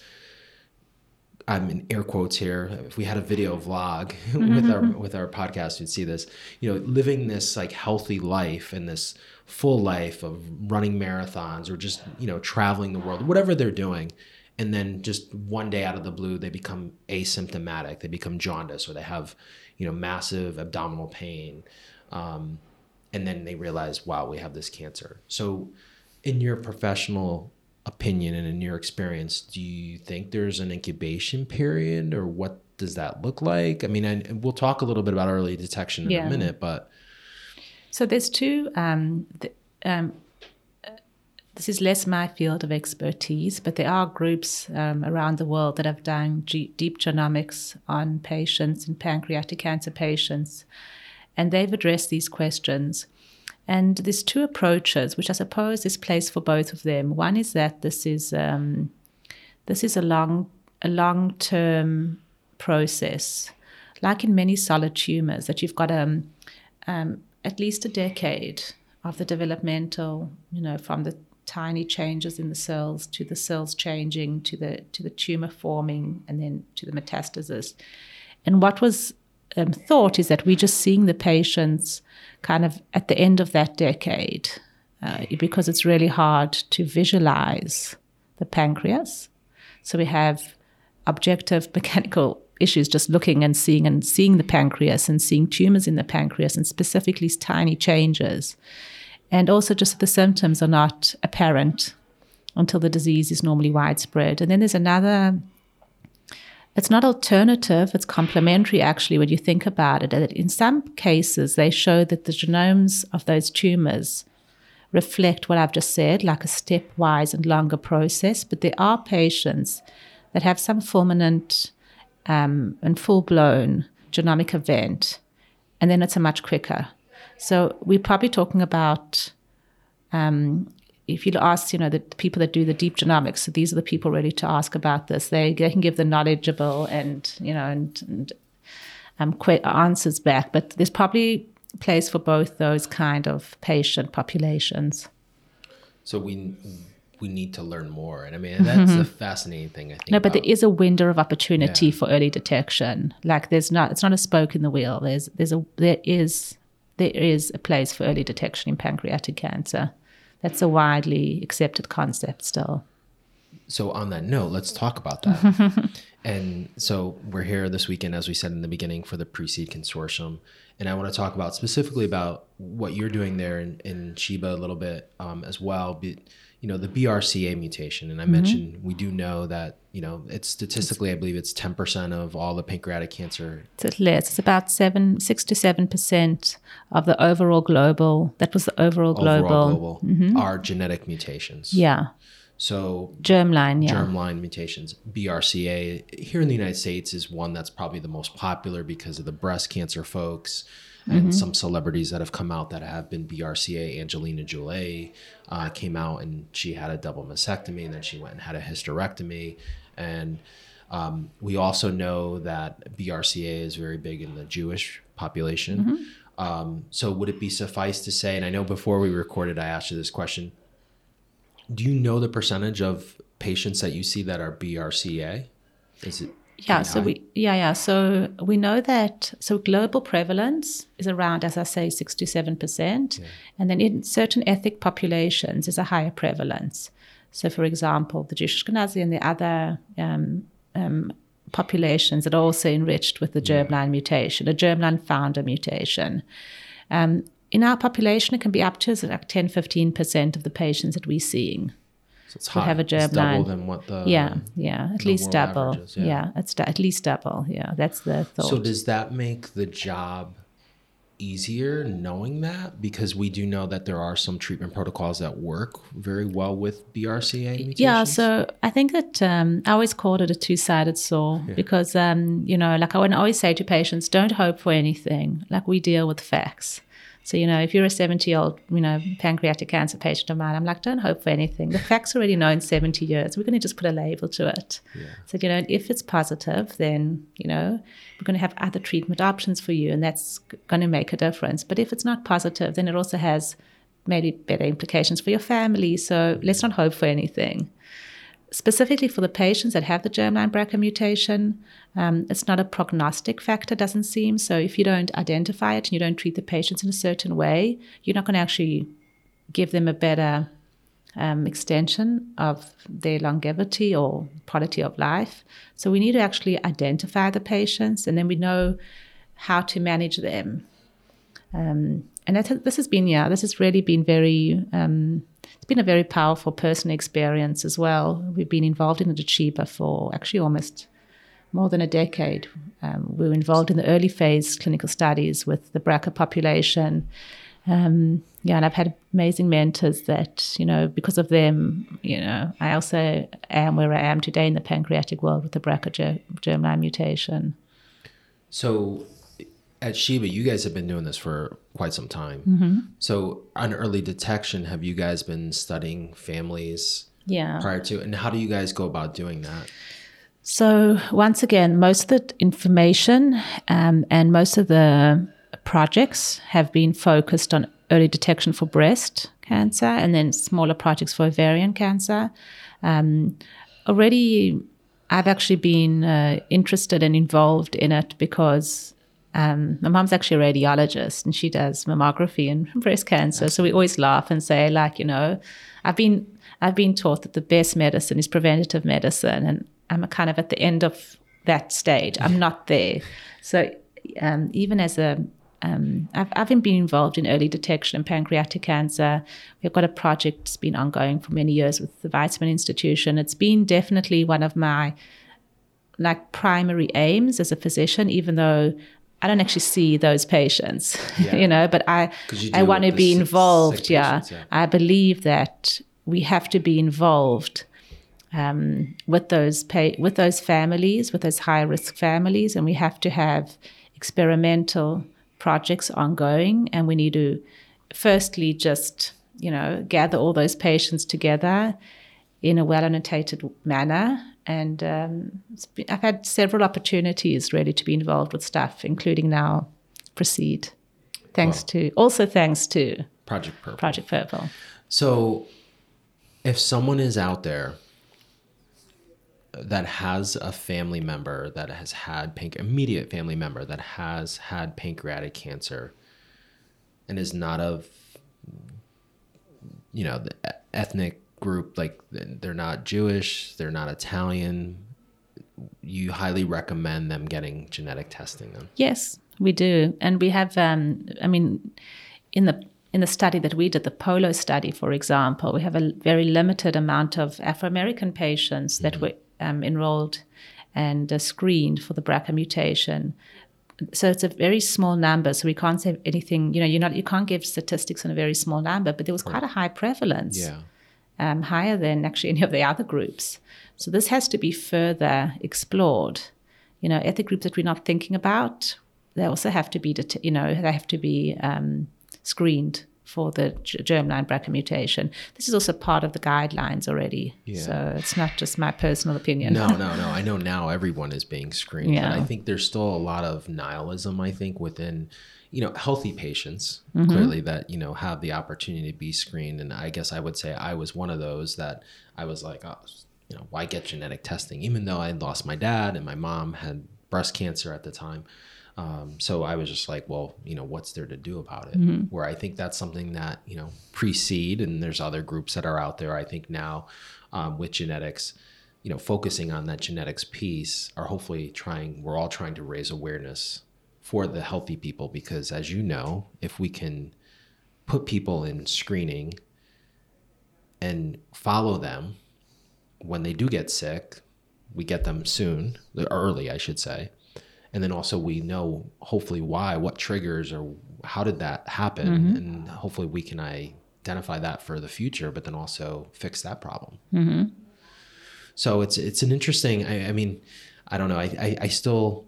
I'm in air quotes here. If we had a video vlog with our mm-hmm. with our podcast, you'd see this. You know, living this like healthy life and this full life of running marathons or just you know traveling the world, whatever they're doing, and then just one day out of the blue they become asymptomatic. They become jaundice or they have you know massive abdominal pain, um, and then they realize, wow, we have this cancer. So, in your professional opinion and in your experience, do you think there's an incubation period or what does that look like? I mean, and we'll talk a little bit about early detection in yeah. a minute, but.
So there's two. Um, the, um, this is less my field of expertise, but there are groups um, around the world that have done G- deep genomics on patients and pancreatic cancer patients, and they've addressed these questions. And there's two approaches, which I suppose is place for both of them. One is that this is um, this is a long a long term process, like in many solid tumors, that you've got um, um, at least a decade of the developmental, you know, from the tiny changes in the cells to the cells changing to the to the tumor forming and then to the metastasis. And what was um, thought is that we're just seeing the patients kind of at the end of that decade uh, because it's really hard to visualize the pancreas. So we have objective mechanical issues just looking and seeing and seeing the pancreas and seeing tumors in the pancreas and specifically tiny changes. And also just the symptoms are not apparent until the disease is normally widespread. And then there's another it's not alternative, it's complementary actually when you think about it. In some cases, they show that the genomes of those tumors reflect what I've just said, like a stepwise and longer process. But there are patients that have some fulminant um, and full blown genomic event, and then it's a much quicker. So we're probably talking about um, if you ask, you know, the people that do the deep genomics, so these are the people ready to ask about this. They, they can give the knowledgeable and, you know, and, and um, answers back. But there's probably place for both those kind of patient populations.
So we we need to learn more, and I mean that's mm-hmm. a fascinating thing. I think.
No, but there is a window of opportunity yeah. for early detection. Like there's not, it's not a spoke in the wheel. There's there's a there is there is a place for early detection in pancreatic cancer that's a widely accepted concept still.
So on that note, let's talk about that. and so we're here this weekend, as we said in the beginning, for the Precede Consortium, and I want to talk about specifically about what you're doing there in, in Sheba a little bit um, as well. But, you know, the BRCA mutation, and I mm-hmm. mentioned we do know that you know it's statistically, I believe it's ten percent of all the pancreatic cancer.
It's less. It's about seven, six to seven percent of the overall global. That was the overall global. Overall global
mm-hmm. are genetic mutations.
Yeah.
So
germline, yeah.
Germline mutations. BRCA here in the United States is one that's probably the most popular because of the breast cancer folks and mm-hmm. some celebrities that have come out that have been BRCA. Angelina Jolie uh, came out and she had a double mastectomy, and then she went and had a hysterectomy. And um, we also know that BRCA is very big in the Jewish population. Mm-hmm. Um, so would it be suffice to say, and I know before we recorded, I asked you this question do you know the percentage of patients that you see that are BRCA? Is it
yeah, so we yeah yeah so we know that so global prevalence is around as I say six to seven percent, and then in certain ethnic populations is a higher prevalence. So, for example, the Jewish Ashkenazi and the other um, um, populations that are also enriched with the germline mutation, a germline founder mutation. Um, in our population, it can be up to like 10, 15% of the patients that we're seeing.
So it's high. have a germ double than what the
yeah yeah at least double averages, yeah. yeah it's at least double yeah that's the thought.
So does that make the job easier knowing that because we do know that there are some treatment protocols that work very well with BRCA mutations?
Yeah, so I think that um, I always called it a two-sided saw yeah. because um, you know, like I would always say to patients, don't hope for anything. Like we deal with facts. So, you know, if you're a 70 year old, you know, pancreatic cancer patient of mine, I'm like, don't hope for anything. The fact's already known 70 years. We're going to just put a label to it. Yeah. So, you know, if it's positive, then, you know, we're going to have other treatment options for you, and that's going to make a difference. But if it's not positive, then it also has maybe better implications for your family. So let's not hope for anything specifically for the patients that have the germline BRCA mutation, um, it's not a prognostic factor, doesn't seem. So if you don't identify it and you don't treat the patients in a certain way, you're not going to actually give them a better um, extension of their longevity or quality of life. So we need to actually identify the patients and then we know how to manage them. Um, and that, this has been, yeah, this has really been very um, it's been a very powerful personal experience as well. We've been involved in the Chiba for actually almost more than a decade. Um, we were involved in the early phase clinical studies with the BRCA population. Um, yeah, and I've had amazing mentors that, you know, because of them, you know, I also am where I am today in the pancreatic world with the BRCA germline mutation.
So at Sheba, you guys have been doing this for quite some time. Mm-hmm. So, on early detection, have you guys been studying families
yeah.
prior to? And how do you guys go about doing that?
So, once again, most of the information um, and most of the projects have been focused on early detection for breast cancer and then smaller projects for ovarian cancer. Um, already, I've actually been uh, interested and involved in it because um, my mom's actually a radiologist and she does mammography and breast cancer. So we always laugh and say, like, you know, I've been I've been taught that the best medicine is preventative medicine, and I'm kind of at the end of that stage. I'm not there. So um, even as a um, I've, I've been involved in early detection and pancreatic cancer. We've got a project that's been ongoing for many years with the Weizmann Institution. It's been definitely one of my like primary aims as a physician, even though I don't actually see those patients,
Yeah.
you know, but I, I want to be involved. yeah.
patients, yeah.
I believe that we have to be involved um, with those pa- with those families, with those high risk families, and we have to have experimental projects ongoing, and we need to firstly just you know gather all those patients together in a well annotated manner. And um, it's been- I've had several opportunities really to be involved with stuff, including now Precede. Thanks
Wow.
to also thanks to
Project Purple.
Project Purple.
So, if someone is out there that has a family member that has had panc- immediate family member that has had pancreatic cancer and is not of you know the ethnic group like they're not Jewish, they're not Italian, you highly recommend them getting genetic testing then.
Yes, we do, and we have. Um, I mean, in the in the study that we did, the Polo study, for example, we have a very limited amount of Afro American patients that were um, enrolled and uh, screened for the BRCA mutation. So it's a very small number. So we can't say anything. You know, you're not. You can't give statistics on a very small number, but there was quite a high prevalence
Yeah.
Um, higher than actually any of the other groups. So this has to be further explored. You know, ethnic groups that we're not thinking about, they also have to be, det- you know, they have to be um, screened for the germline BRCA mutation. This is also part of the guidelines already.
Yeah.
So it's not just my personal opinion.
No, no, no. I know now everyone is being screened,
Yeah.
I think there's still a lot of nihilism. I think within, you know, healthy patients
Mm-hmm.
clearly that you know have the opportunity to be screened, and I guess I would say I was one of those that I was like, oh, you know, why get genetic testing? Even though I lost my dad and my mom had breast cancer at the time. Um, so I was just like, well, you know, what's there to do about it? Where I think that's something that, you know, precede, and there's other groups that are out there, I think now um, with genetics, you know, focusing on that genetics piece are hopefully trying, we're all trying to raise awareness for the healthy people because as you know, if we can put people in screening and follow them when they do get sick, we get them soon, early, I should say. And then also we know hopefully why, what triggers or how did that happen, mm-hmm. and hopefully we can identify that for the future, but then also fix that problem. Mm-hmm. So it's it's an interesting. I, I mean, I don't know. I, I I still,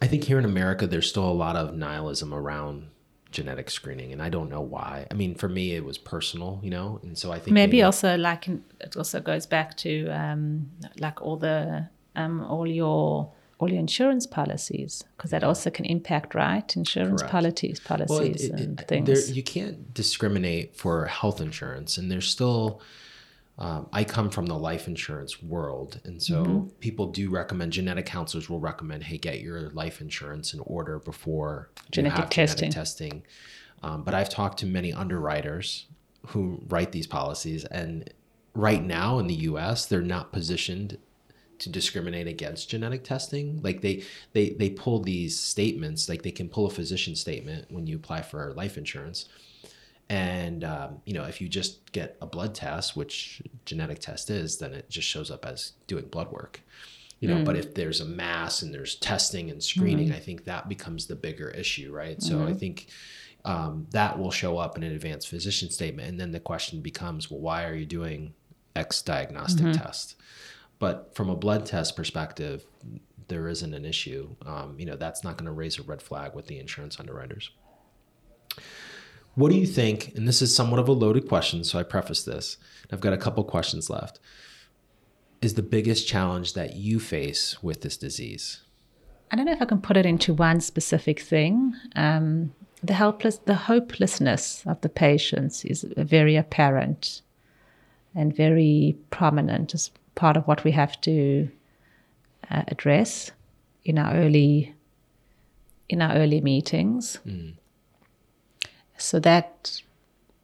I think here in America there's still a lot of nihilism around genetic screening, and I don't know why. I mean, for me it was personal, you know, and so I think
Maybe also like it also goes back to um, like all the um, all your all your insurance policies because that also can impact right insurance
Correct.
policies policies
Well, it- it-
and
it-
things.
There, you can't discriminate for health insurance, and there's still. Um, I come from the life insurance world, and so
Mm-hmm.
people do recommend. Genetic counselors will recommend, "Hey, get your life insurance in order before
Genetic testing.
genetic testing." Um, but I've talked to many underwriters who write these policies, and right now in the U.S., they're not positioned to discriminate against genetic testing like they they they pull these statements like they can pull a physician statement when you apply for life insurance and um, you know if you just get a blood test which genetic test is then it just shows up as doing blood work. You know but if there's a mass and there's testing and screening i think that becomes the bigger issue right? So i think um, that will show up in an advanced physician statement. And then the question becomes well why are you doing x diagnostic test? But from a blood test perspective there isn't an issue. Um, you know that's not going to raise a red flag with the insurance underwriters what do you think and this is somewhat of a loaded question so i preface this i've got a couple questions left is the biggest challenge that you face with this disease
I don't know if I can put it into one specific thing. Um, the helpless, the hopelessness of the patients is very apparent and very prominent as part of what we have to uh, address in our early in our early meetings. So that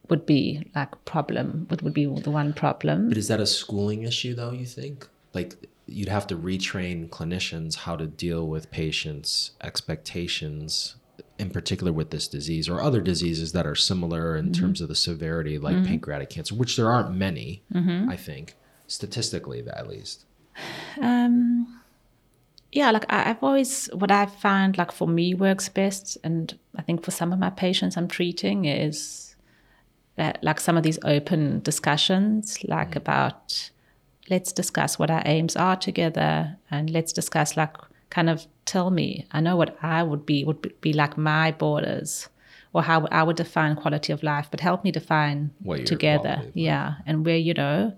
would be like a problem. What would be the one problem?
but is that a schooling issue though you think? Like you'd have to retrain clinicians how to deal with patients expectations in particular with this disease or other diseases that are similar in mm-hmm. terms of the severity like mm-hmm. pancreatic cancer which there aren't many mm-hmm. i think statistically at least.
Um, yeah, like I, I've always what I've found like for me works best, and I think for some of my patients I'm treating is that like some of these open discussions, like about let's discuss what our aims are together, and let's discuss like kind of tell me. I know what I would be would be, like my borders. Or how I would define quality of life, but help me define
What
together,
quality of life.
yeah, and where you know,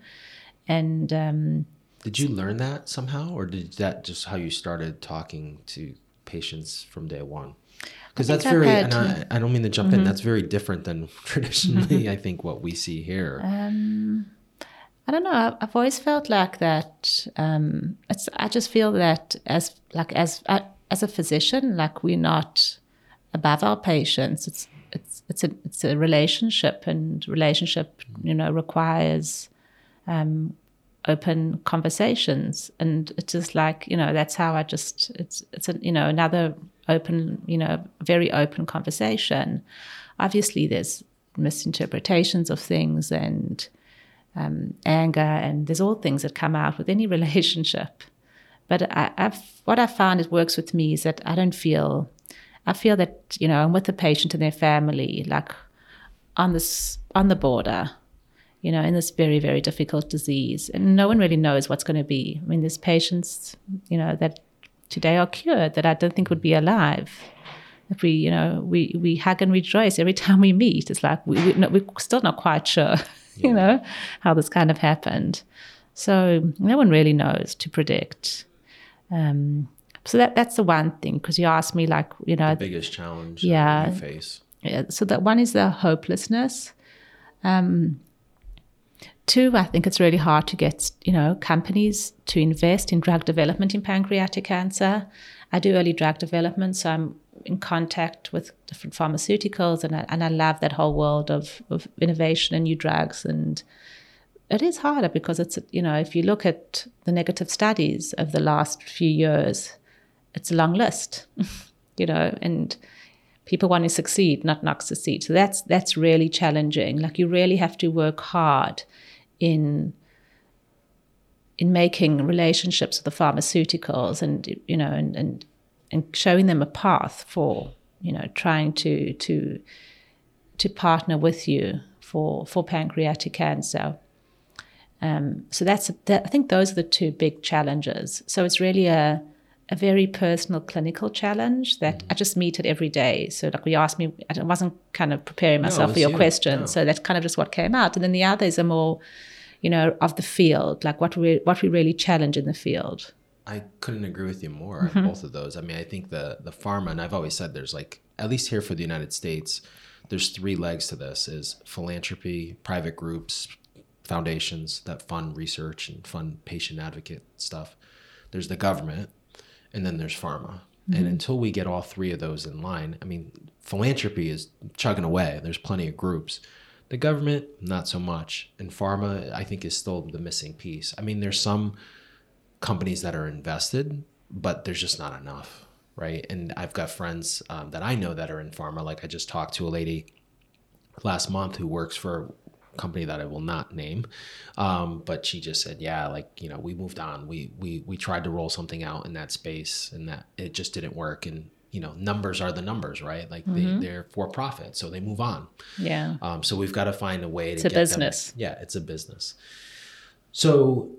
and um,
Did you learn that somehow, or did that just how you started talking to patients from day one? Because that's very,
had-
and I, I don't mean to jump in. That's very different than traditionally. I think what we see here.
Um, I don't know. I've, I've always felt like that. Um, it's. I just feel that as like as uh, as a physician, like we're not above our patients. It's it's it's a it's a relationship, and relationship, you know, requires um, open conversations, and it's just like you know that's how I just it's it's a, you know another open you know very open conversation. Obviously, there's misinterpretations of things and um, anger, and there's all things that come out with any relationship. But I, I've what I found it works with me is that I don't feel, I feel that you know I'm with the patient and their family, like on this on the border, you know, in this very very difficult disease, and no one really knows what's going to be. I mean, there's patients, you know, that today are cured that I don't think would be alive. If we, you know, we we hug and rejoice every time we meet. It's like we, we no, we're still not quite sure, you know, how this kind of happened. So no one really knows to predict. Um, so that that's the one thing because you asked me like you know
the biggest challenge
Yeah.
face.
yeah, so that one is the hopelessness. Um, two, I think it's really hard to get you know companies to invest in drug development in pancreatic cancer. I do early drug development, so I'm in contact with different pharmaceuticals, and I, and I love that whole world of, of innovation and new drugs. And it is harder because it's you know if you look at the negative studies of the last few years, it's a long list, you know, and people want to succeed, not not succeed. So that's that's really challenging. Like you really have to work hard in in making relationships with the pharmaceuticals and you know and and, and showing them a path for you know trying to to to partner with you for for pancreatic cancer. Um, so that's that, I think those are the two big challenges. So it's really a a very personal clinical challenge that I just meet it every day. So like you asked me, I wasn't kind of preparing myself for your
you.
question.
No.
So that's kind of just what came out. And then the others are more, you know, of the field, like what we what we really challenge in the field.
I couldn't agree with you more
Mm-hmm.
on both of those. I mean, I think the the pharma, and I've always said there's like at least here for the United States, there's three legs to this: is philanthropy, private groups, foundations that fund research and fund patient advocate stuff. There's the government, and then there's pharma. And until we get all three of those in line, I mean, philanthropy is chugging away. There's plenty of groups. The government, not so much. And pharma, I think, is still the missing piece. I mean, there's some companies that are invested, but there's just not enough, right? And I've got friends um, that I know that are in pharma. Like I just talked to a lady last month who works for company that I will not name, um, but she just said, "Yeah, like you know, we moved on. We we we tried to roll something out in that space, and that it just didn't work." And you know, numbers are the numbers, right? Like they, they're for profit, so they move on.
Yeah.
Um, so we've got to find a way to
It's a
get them-
business.
yeah, it's a business. So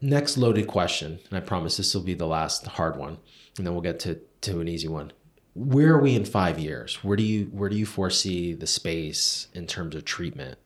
next loaded question, and I promise this will be the last hard one, and then we'll get to to an easy one. Where are we in five years? Where do you where do you foresee the space in terms of treatment?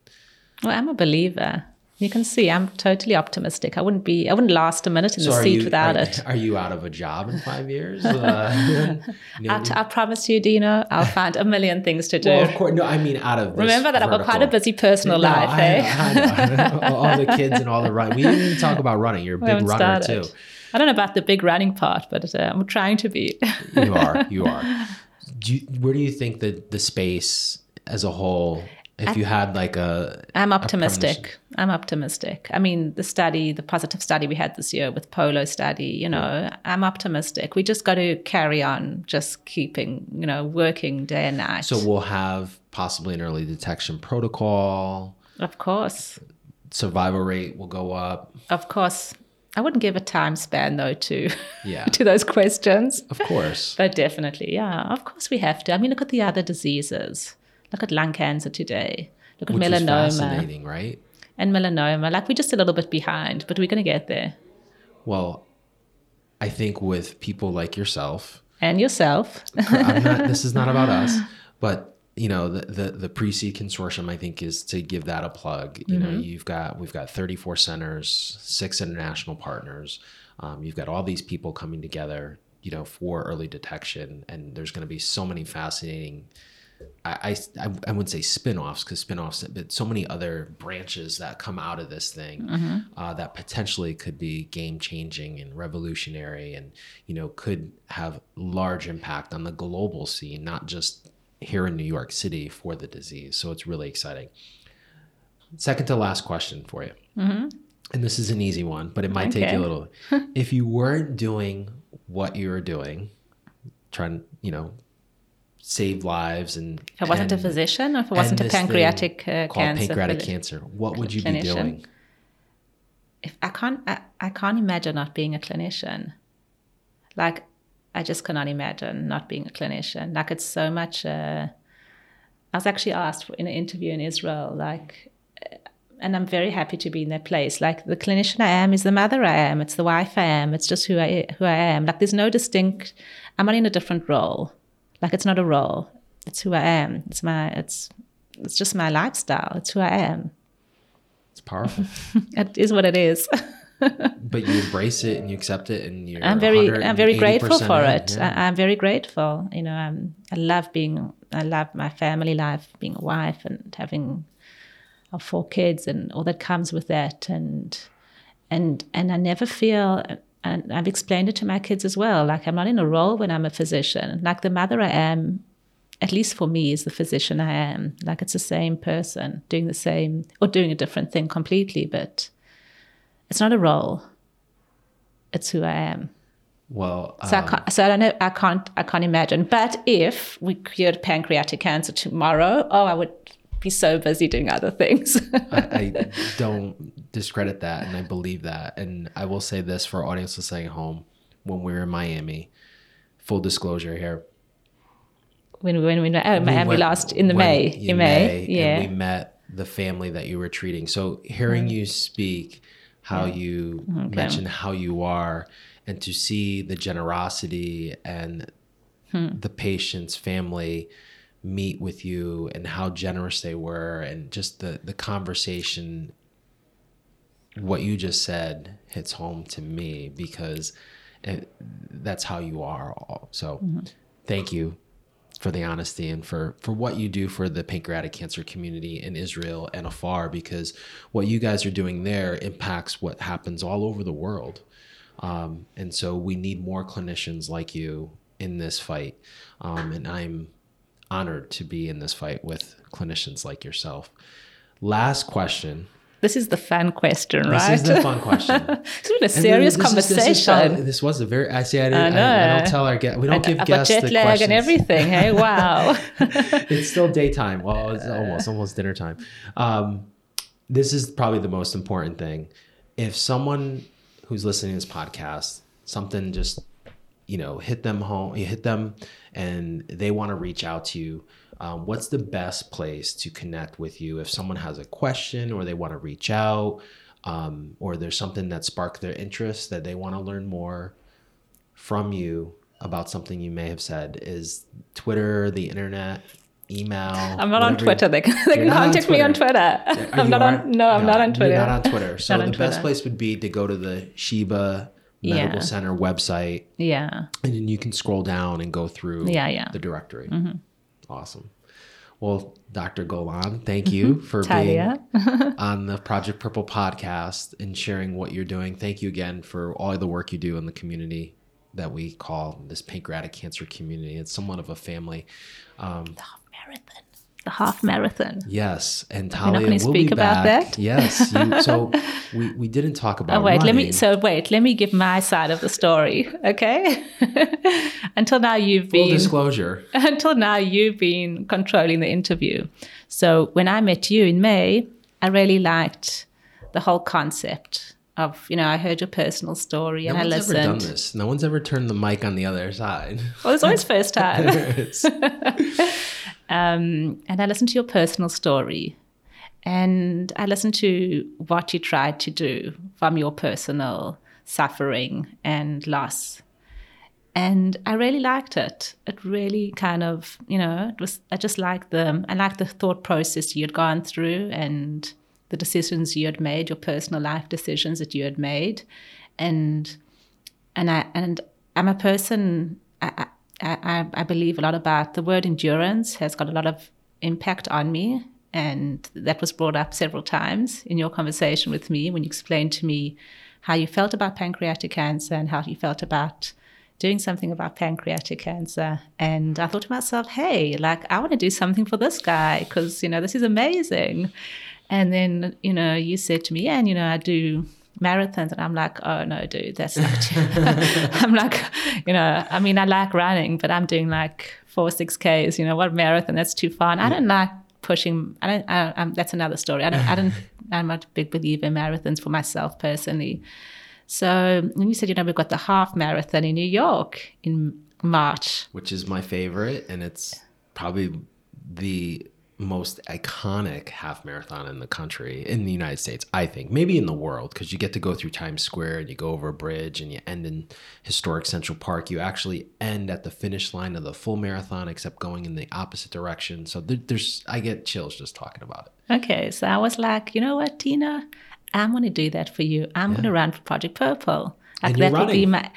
Well, I'm a believer. You can see I'm totally optimistic. I wouldn't be I wouldn't last a minute in the seat
you
without
are,
it.
Are you out of a job in five years? Uh, know,
I, I promise you, Dino, I'll find a million things to do.
well, of course, no. I mean, out of this
Remember that I've got quite a busy personal
No,
life,
I,
eh?
I know, I know. all the kids and all the running. We didn't even talk about running. You're a big runner
started.
too.
I don't know about the big running part, but uh, I'm trying to be.
You are. You are. Do you, where do you think that the space as a whole, if you had like a,
I'm optimistic. I'm optimistic. I mean, the study, the positive study we had this year with Polo study, you know, I'm optimistic. We just got to carry on, just keeping, you know, working day and night.
So we'll have possibly an early detection protocol.
of course,
Survival rate will go up.
of course. I wouldn't give a time span though to
Yeah.
to those questions.
Of course.
But definitely, yeah. Of course we have to. I mean, look at the other diseases. Look at lung cancer today. Look at
Which is
melanoma
fascinating, right?
and melanoma. Like we're just a little bit behind, but we're going to get there.
Well, I think with people like yourself,
And yourself.
Not, this is not about us, but you know the the, the Precede consortium I think is to give that a plug. You know, you've got we've got 34 centers, six international partners. Um, you've got all these people coming together, you know, for early detection, and there's going to be so many fascinating. I, I, I wouldn't say spin-offs because spin-offs but so many other branches that come out of this thing uh, that potentially could be game-changing and revolutionary and you know could have large impact on the global scene not just here in new york city for the disease. So it's really exciting. Second to last question for you. And this is an easy one but it might take you a little. If you weren't doing what you were doing trying you know save lives and
If I wasn't a physician or if I
and
wasn't a pancreatic uh, cancer.
pancreatic cancer what would you be doing
If I can't, I, I can't imagine not being a clinician. Like, I just cannot imagine not being a clinician. Like, it's so much. Uh, I was actually asked in an interview in Israel, like, uh, and I'm very happy to be in that place. Like, the clinician I am is the mother I am. It's the wife I am. It's just who I who I am. Like, there's no distinct. I'm not in a different role. Like, it's not a role. It's who I am. It's my. It's. It's just my lifestyle. It's who I am.
it's powerful
It is what it is.
but you embrace it and you accept it and you're
I'm very, I'm very grateful for
in,
it.
yeah.
I, I'm very grateful. You know, I'm, I love being, I love my family life, being a wife and having our four kids and all that comes with that. And, and, and I never feel, and I've explained it to my kids as well. Like I'm not in a role when I'm a physician. Like the mother I am, at least for me, is the physician I am. Like it's the same person doing the same or doing a different thing completely, but it's not a role. It's who I am.
well
So, I
um,
can't, so I don't know. I can't. I can't imagine. But if we cured pancreatic cancer tomorrow, oh, I would be so busy doing other things.
I, I don't discredit that and I believe that. And I will say this for our audience listening at home when we were in Miami, full disclosure here.
when we when we oh,
we
Miami
went-
last in the May in May, yeah.
And we met the family that you were treating. So hearing you speak, how you mention how you are, and to see the generosity and
Hmm.
the patient's family meet with you and how generous they were and just the the conversation what you just said hits home to me because it, that's how you are all. so thank you for the honesty and for for what you do for the pancreatic cancer community in Israel and afar because what you guys are doing there impacts what happens all over the world. Um, and so we need more clinicians like you in this fight. Um, and I'm honored to be in this fight with clinicians like yourself. Last question
This is the fun question, right?
this is the fun question
it's been a serious
this is- this is
conversation.
This, was a very. I see. I,
I
I, I, don't tell our guests. We don't give guests
jet
the
lag
questions.
and everything. Hey, wow.
it's still daytime. Well, it's almost almost dinner time. Um, this is probably the most important thing. If someone who's listening to this podcast, something just you know hit them home, you hit them, and they want to reach out to you. Um, what's the best place to connect with you if someone has a question or they want to reach out, um, or there's something that sparked their interest that they want to learn more from you about something you may have said? Is Twitter, the internet, email?
I'm not on Twitter. They can, they
You're
can
not on
contact me on
Twitter.
Twitter. I'm not on. No, I'm not on Twitter.
You're not on Twitter. So
Not
the
on
best place would be to go to the Sheba Medical
Yeah.
Center website,
Yeah.
and then you can scroll down and go through
Yeah, yeah. Mm-hmm.
the directory. Awesome. Well, Dr. Golan, thank you for being on the Project Purple podcast and sharing what you're doing. Thank you again for all the work you do in the community that we call this pancreatic cancer community. It's somewhat of a family. Um,
half marathon. The half marathon.
Yes, and
not
Talia
gonna
will
speak
be
about
back.
that?
Yes, you, so we, we didn't talk about.
Oh wait, let me. So wait, let me give my side of the story. Okay. until now, you've been full
disclosure.
until now you've been controlling the interview. So when I met you in May, I really liked the whole concept of you know I heard your personal story
No
and I
one's
listened.
ever done this. No one's ever turned the mic on the other side.
Well, it's always first time. Um, and I listened to your personal story, and I listened to what you tried to do from your personal suffering and loss. And I really liked it. It really kind of, you know, it was. I just liked the, I liked the thought process you had gone through and the decisions you had made, your personal life decisions that you had made, and and I and I'm a person. I, I, I, believe a lot about the word endurance has got a lot of impact on me, and that was brought up several times in your conversation with me when you explained to me how you felt about pancreatic cancer and how you felt about doing something about pancreatic cancer. And I thought to myself, hey, like I want to do something for this guy because you know this is amazing. And then you know you said to me, yeah, and you know I do marathons and I'm like, oh no, dude, that's not too I'm like, you know, I mean I like running, but I'm doing like four, six Ks, you know, what marathon, that's too far. And I don't like pushing I don't I, I'm, that's another story. I don't I don't I'm not a big believer in marathons for myself personally. So when you said, you know, we've got the half marathon in New York in March.
which is my favorite, and it's probably the most iconic half marathon in the country, in the United States, I think, maybe in the world, because you get to go through Times Square and you go over a bridge and you end in historic Central Park. You actually end at the finish line of the full marathon, except going in the opposite direction. So there, there's, I get chills just talking about it.
Okay, so I was like, you know what, Dino, I'm going to do that for you. I'm going to run for Project Purple. Like
And
that would be
running.
my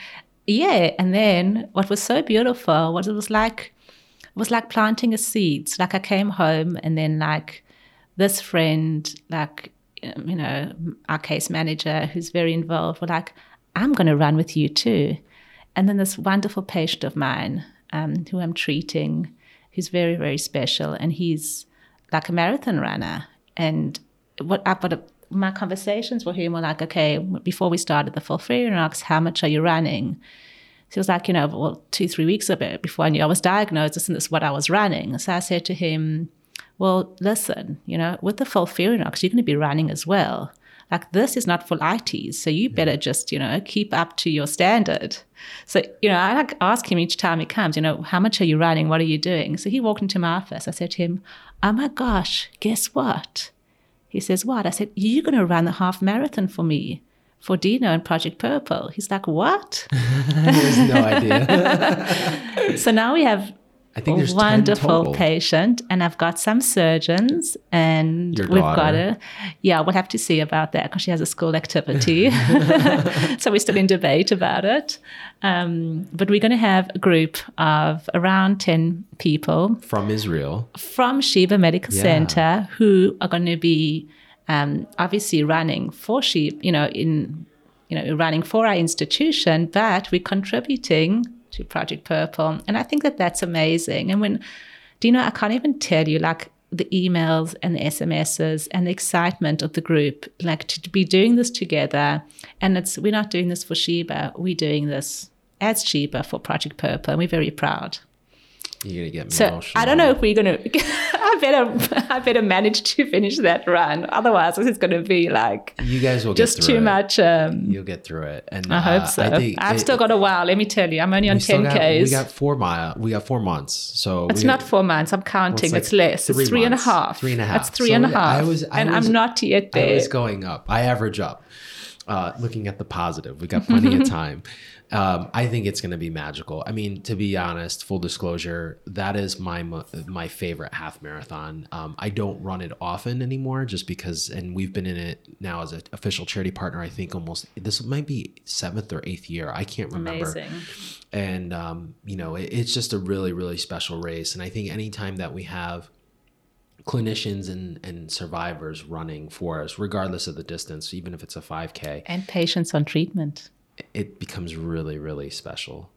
yeah. And then what was so beautiful was it was like was like planting a seed. So, like I came home and then like this friend, like um, you know, our case manager who's very involved, were like, I'm going to run with you too. And then this wonderful patient of mine um, who I'm treating, who's very, very special, and he's like a marathon runner. And what I but my conversations with him were like, okay, before we started the full FOLFIRINOX, how much are you running? So he was like, you know, well, two, three weeks ago, before I knew I was diagnosed, this and this is what I was running. So I said to him, well, listen, you know, with the FOLFIRINOX, you're going to be running as well. Like this is not full ITs, so you better just, you know, keep up to your standard. So, you know, I like ask him each time he comes, you know, how much are you running? What are you doing? So he walked into my office. I said to him, oh my gosh, guess what? He says, what? I said, you're going to run the half marathon for me, for Dino and Project Purple. He's like, what?
There's no idea.
so now we have
I think
a
there's
wonderful patient, and I've got some surgeons, and we've got a yeah. We'll have to see about that because she has a school activity, so we're still in debate about it. Um, but we're going to have a group of around ten people
from Israel.
from Sheba Medical
Yeah.
Center who are going to be um, obviously running for Sheba, you know, in you know, running for our institution, but we're contributing to Project Purple, and I think that that's amazing. And when, do you know, I can't even tell you like the emails and the SMSs and the excitement of the group, like to be doing this together. And it's we're not doing this for Sheba, we're doing this as Sheba for Project Purple, and we're very proud.
You're gonna get me
So
emotional.
I don't know if we're gonna. I better. I better manage to finish that run. Otherwise, this is gonna be like
You guys will
just too
it.
much. Um,
You'll get through it, and
I
uh,
hope so.
I think
I've
it-
still got a while. Let me tell you, I'm only on 10
got- We got four mile. We got four months. So
it's
we-
not four months. I'm counting.
like
it's less.
three
it's three and a half.
Three and a
That's
half.
three
So
and a
I
half.
was- I
and
was-
I'm not yet
I was going up. I average up. Uh, looking at the positive, we got plenty of time. Um, I think it's going to be magical. I mean, to be honest, full disclosure, that is my my favorite half marathon. Um, I don't run it often anymore, just because, and we've been in it now as an official charity partner. I think almost this might be seventh or eighth year. I can't remember
Amazing.
and um, you know it, it's just a really really special race and i think anytime that we have clinicians and, and survivors running for us regardless of the distance even if it's a 5k
And patients on treatment.
It becomes really really special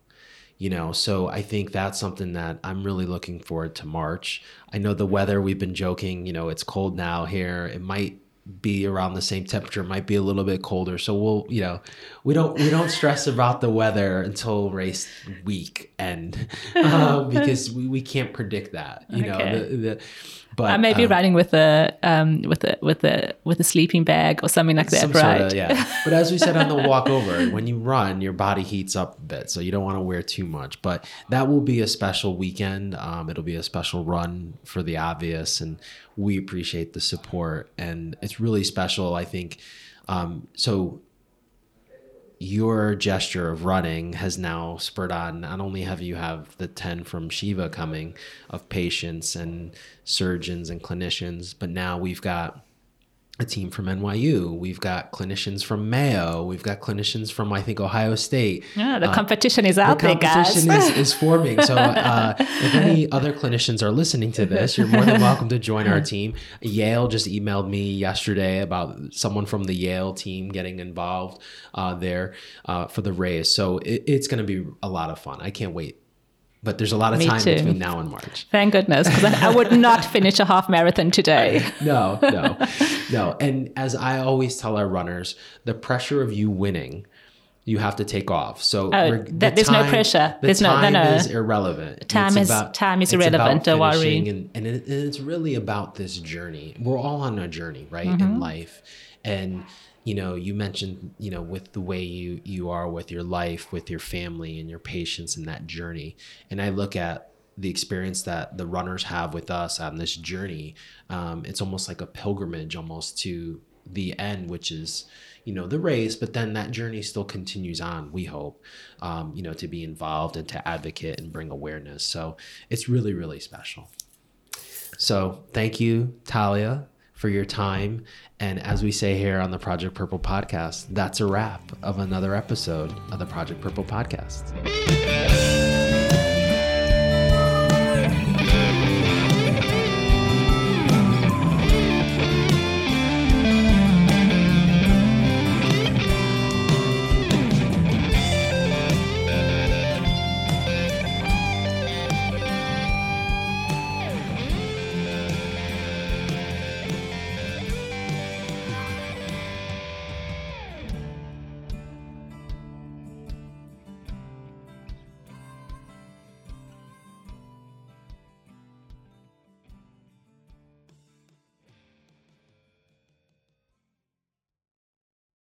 you know? So i think that's something that i'm really looking forward to march. I know the weather we've been joking you know it's cold now here. It might be around the same temperature it might be a little bit colder. So we'll you know we don't we don't stress about the weather until race week end um, because we, we can't predict that you know? The, the But
I may be
um,
running with a um, with a with a with a sleeping bag or something like that,
some
right?
sort of yeah. But as we said on the walk over, when you run, your body heats up a bit, so you don't want to wear too much. But that will be a special weekend. Um, it'll be a special run for the obvious, and we appreciate the support, and it's really special. I think. Um, so your gesture of running has now spurred on not only have you have the 10 from Sheba coming of patients and surgeons and clinicians but now we've got a team from NYU. We've got clinicians from Mayo. We've got clinicians from I think Ohio State.
Yeah, the
Uh,
competition is
the
out there, guys.
competition is, is forming. So, uh, if any other clinicians are listening to this, you're more than welcome to join our team. Yale just emailed me yesterday about someone from the Yale team getting involved uh, there uh, for the race. So, it, it's going to be a lot of fun. I can't wait. But there's a lot of
Me
time
too.
between now and March.
Thank goodness, because I, I would not finish a half marathon today.
no, no, no. And as I always tell our runners, the pressure of you winning, you have to take off. So
Oh,
the
there's no pressure.
The
There's no- no,
time
no.
is irrelevant.
Time
It's
is- time is
it's
irrelevant, don't worry.
And, and, it, and it's really about this journey. We're all on a journey, right,
Mm-hmm.
in life. And you know, you mentioned, you know, with the way you you are with your life, with your family, and your patients and that journey. And I look at the experience that the runners have with us on this journey um, it's almost like a pilgrimage almost to the end which is you know the race but then that journey still continues on we hope um, you know to be involved and to advocate and bring awareness. So it's really really special. So thank you Talia for your time. And as we say here on the project purple podcast that's a wrap of another episode of the project purple podcast